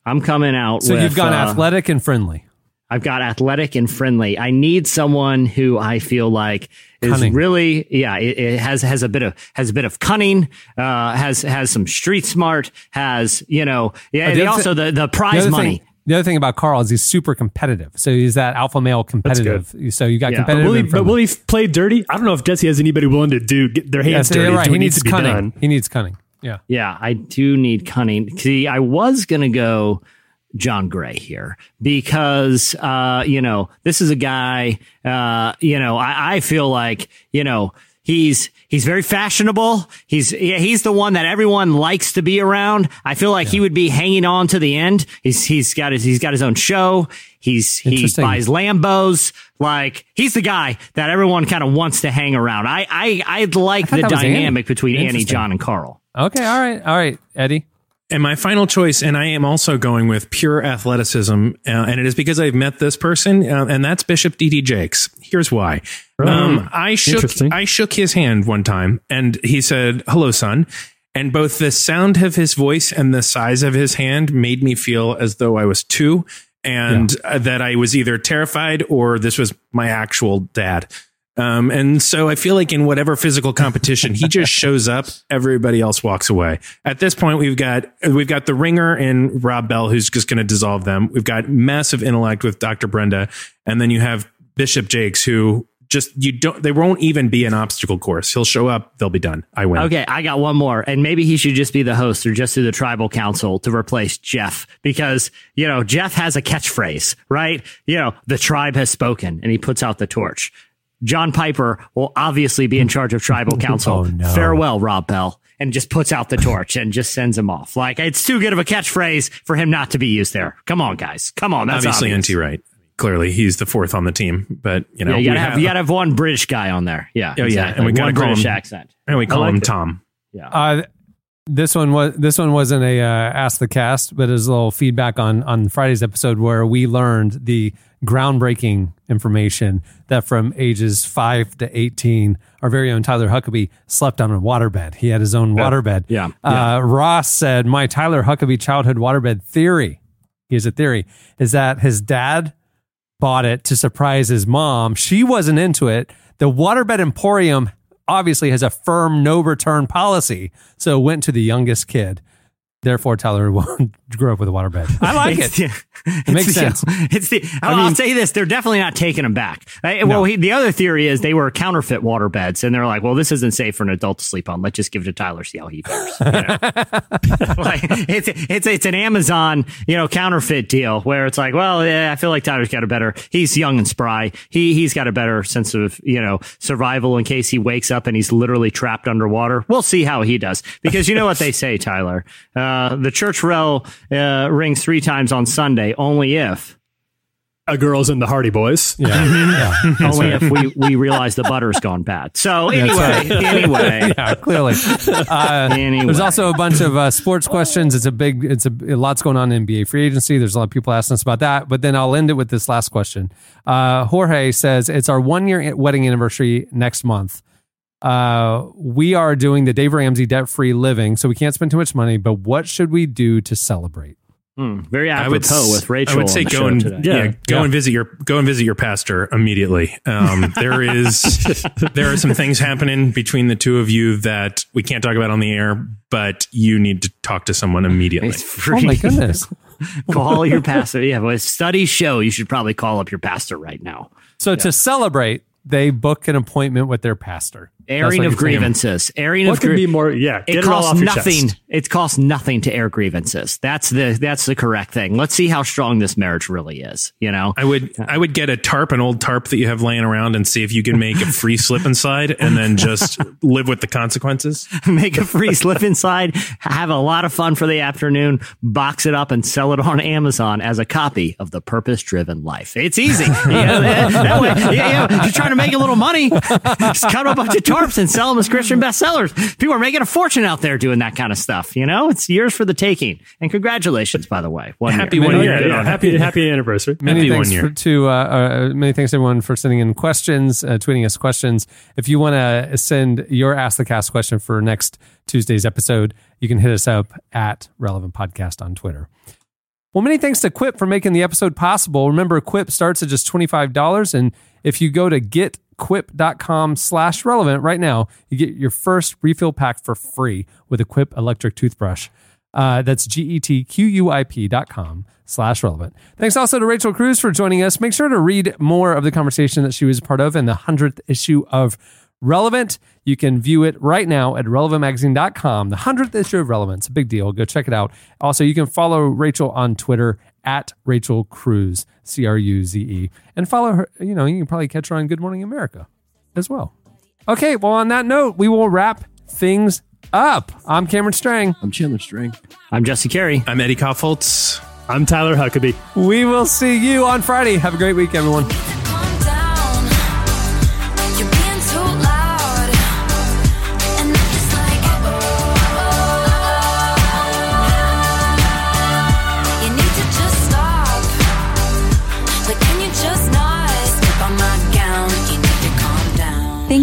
I'm coming out So with, you've got uh, athletic and friendly. I've got athletic and friendly. I need someone who I feel like is Cunning. really, yeah, it, it has has a bit of has a bit of cunning, uh, has has some street smart, has you know, yeah. Uh, the they other also the the The prize other money. Thing, the other thing about Carl is he's super competitive. So he's that alpha male competitive. So you got Yeah. But competitive. Will he, but will he play dirty? I don't know if Jesse has anybody willing to do get their hands Yes, dirty. right. He what needs to be cunning. done. He needs cunning. Yeah. Yeah, I do need cunning. See, I was gonna go John Gray here because uh, you know this is a guy. Uh, you know, I, I feel like you know he's he's very fashionable. He's yeah, he's the one that everyone likes to be around. I feel like he would be hanging on to the end. He's he's got his he's got his own show. He's he buys Lambos. Like he's the guy that everyone kind of wants to hang around. I I I like thought the dynamic between Annie, John, and Carl. Okay. All right. All right, Eddie. And my final choice, and I am also going with pure athleticism, uh, and it is because I've met this person, uh, and that's Bishop T.D. Jakes. Here's why. Um, I shook I shook his hand one time, and he said, "Hello, son." And both the sound of his voice and the size of his hand made me feel as though I was two, and uh, that I was either terrified or this was my actual dad. Um, and so I feel like in whatever physical competition, he just shows up, everybody else walks away. At this point, we've got, we've got the ringer and Rob Bell, who's just going to dissolve them. We've got massive intellect with Dr. Brenda. And then you have Bishop Jakes, who just, you don't, they won't even be an obstacle course. He'll show up. They'll be done. I win. Okay, I got one more, and maybe he should just be the host or just do the tribal council to replace Jeff because you know Jeff has a catchphrase, right? You know, the tribe has spoken, and he puts out the torch. John Piper will obviously be in charge of tribal council. Oh, no. Farewell, Rob Bell, and just puts out the torch and just sends him off. Like it's too good of a catchphrase for him not to be used there. Come on, guys, come on. That's Obviously, obvious. NT Wright. Clearly, he's the fourth on the team, but you know, Yeah, you gotta we have, you gotta have one British guy on there. Yeah, Oh, yeah, exactly. and we gotta one British him- accent. and we call like him it. Tom. Yeah. Uh, this one was this one wasn't a uh, ask the cast, but it was a little feedback on on Friday's episode where we learned the groundbreaking information that from ages five to eighteen, our very own Tyler Huckabee slept on a waterbed. He had his own waterbed. Yeah. Uh, Ross said, "My Tyler Huckabee childhood waterbed theory, he has a theory, is that his dad bought it to surprise his mom. She wasn't into it. The Waterbed Emporium obviously has a firm no return policy, so it went to the youngest kid. Therefore, Tyler won't grow up with a waterbed. I like it. the- It makes the- sense. It's the. I'll, I'll say this: they're definitely not taking them back. Uh, Well, he, the other theory is they were counterfeit water beds, and they're like, "Well, this isn't safe for an adult to sleep on. Let's just give it to Tyler, see how he fares." You know? like it's it's it's an Amazon you know counterfeit deal where it's like, well, yeah, I feel like Tyler's got a better. He's young and spry. He he's got a better sense of you know survival in case he wakes up and he's literally trapped underwater. We'll see how he does because you know what they say, Tyler. Uh, the church bell uh, rings three times on Sunday, only if A girls in the Hardy Boys. Yeah. yeah. only if we we realize the butter's gone bad. So anyway, anyway, yeah, clearly. Uh, Anyway. There's also a bunch of uh, sports questions. It's a big, it's a, a lot's going on in NBA free agency. There's a lot of people asking us about that. But then I'll end it with this last question. Uh, Jorge says it's our one year wedding anniversary next month. Uh, we are doing the Dave Ramsey debt free living, so we can't spend too much money. But what should we do to celebrate? Hmm, very I would apropos with Rachel. I would say go and yeah, Yeah. go Yeah. and visit your go and visit your pastor immediately. Um, there is there are some things happening between the two of you that we can't talk about on the air, but you need to talk to someone immediately. It's free. Oh my goodness! call your pastor. Yeah, well, studies show you should probably call up your pastor right now. So to celebrate, they book an appointment with their pastor. That's Airing of you're saying. grievances. Airing What of could grie- be more? Yeah, get It it, all costs off nothing. chest. It costs nothing to air grievances. That's the that's the correct thing. Let's see how strong this marriage really is. You know, I would I would get a tarp, an old tarp that you have laying around, and see if you can make a free slip inside, and then just live with the consequences. make a free slip inside, have a lot of fun for the afternoon, box it up, and sell it on Amazon as a copy of the Purpose Driven Life. It's easy. Yeah, that, that way, yeah, yeah, you're trying to make a little money. Just cut a bunch of tarps and sell them as Christian bestsellers. People are making a fortune out there doing that kind of stuff. You know, it's yours for the taking. And congratulations, by the way. One Happy year. one year. yeah, yeah. Happy happy anniversary. Many Happy thanks one year. for, to uh, uh, many thanks everyone for sending in questions, uh, tweeting us questions. If you want to send your Ask the Cast question for next Tuesday's episode, you can hit us up at Relevant Podcast on Twitter. Well, many thanks to Quip for making the episode possible. Remember, Quip starts at just $25. And if you go to getquip.com slash relevant right now, you get your first refill pack for free with a Quip electric toothbrush. Uh, that's G-E-T-Q-U-I-P dot com slash relevant. Thanks also to Rachel Cruze for joining us. Make sure to read more of the conversation that she was a part of in the 100th issue of Relevant. You can view it right now at relevantmagazine.com. The 100th issue of Relevant. It's a big deal. Go check it out. Also, you can follow Rachel on Twitter at Rachel Cruze, C R U Z E. And follow her. You know, you can probably catch her on Good Morning America as well. Okay, well, on that note, we will wrap things up. I'm Cameron Strang. I'm Chandler Strang. I'm Jesse Carey. I'm Eddie Kaufholz. I'm Tyler Huckabee. We will see you on Friday. Have a great week, everyone.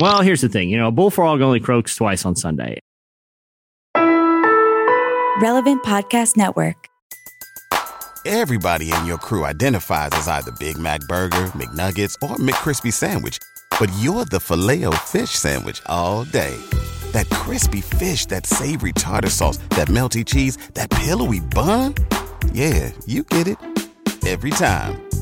Well, here's the thing. You know, a bullfrog only croaks twice on Sunday. Relevant Podcast Network. Everybody in your crew identifies as either Big Mac Burger, McNuggets, or McCrispy Sandwich. But you're the filet fish Sandwich all day. That crispy fish, that savory tartar sauce, that melty cheese, that pillowy bun. Yeah, you get it. Every time.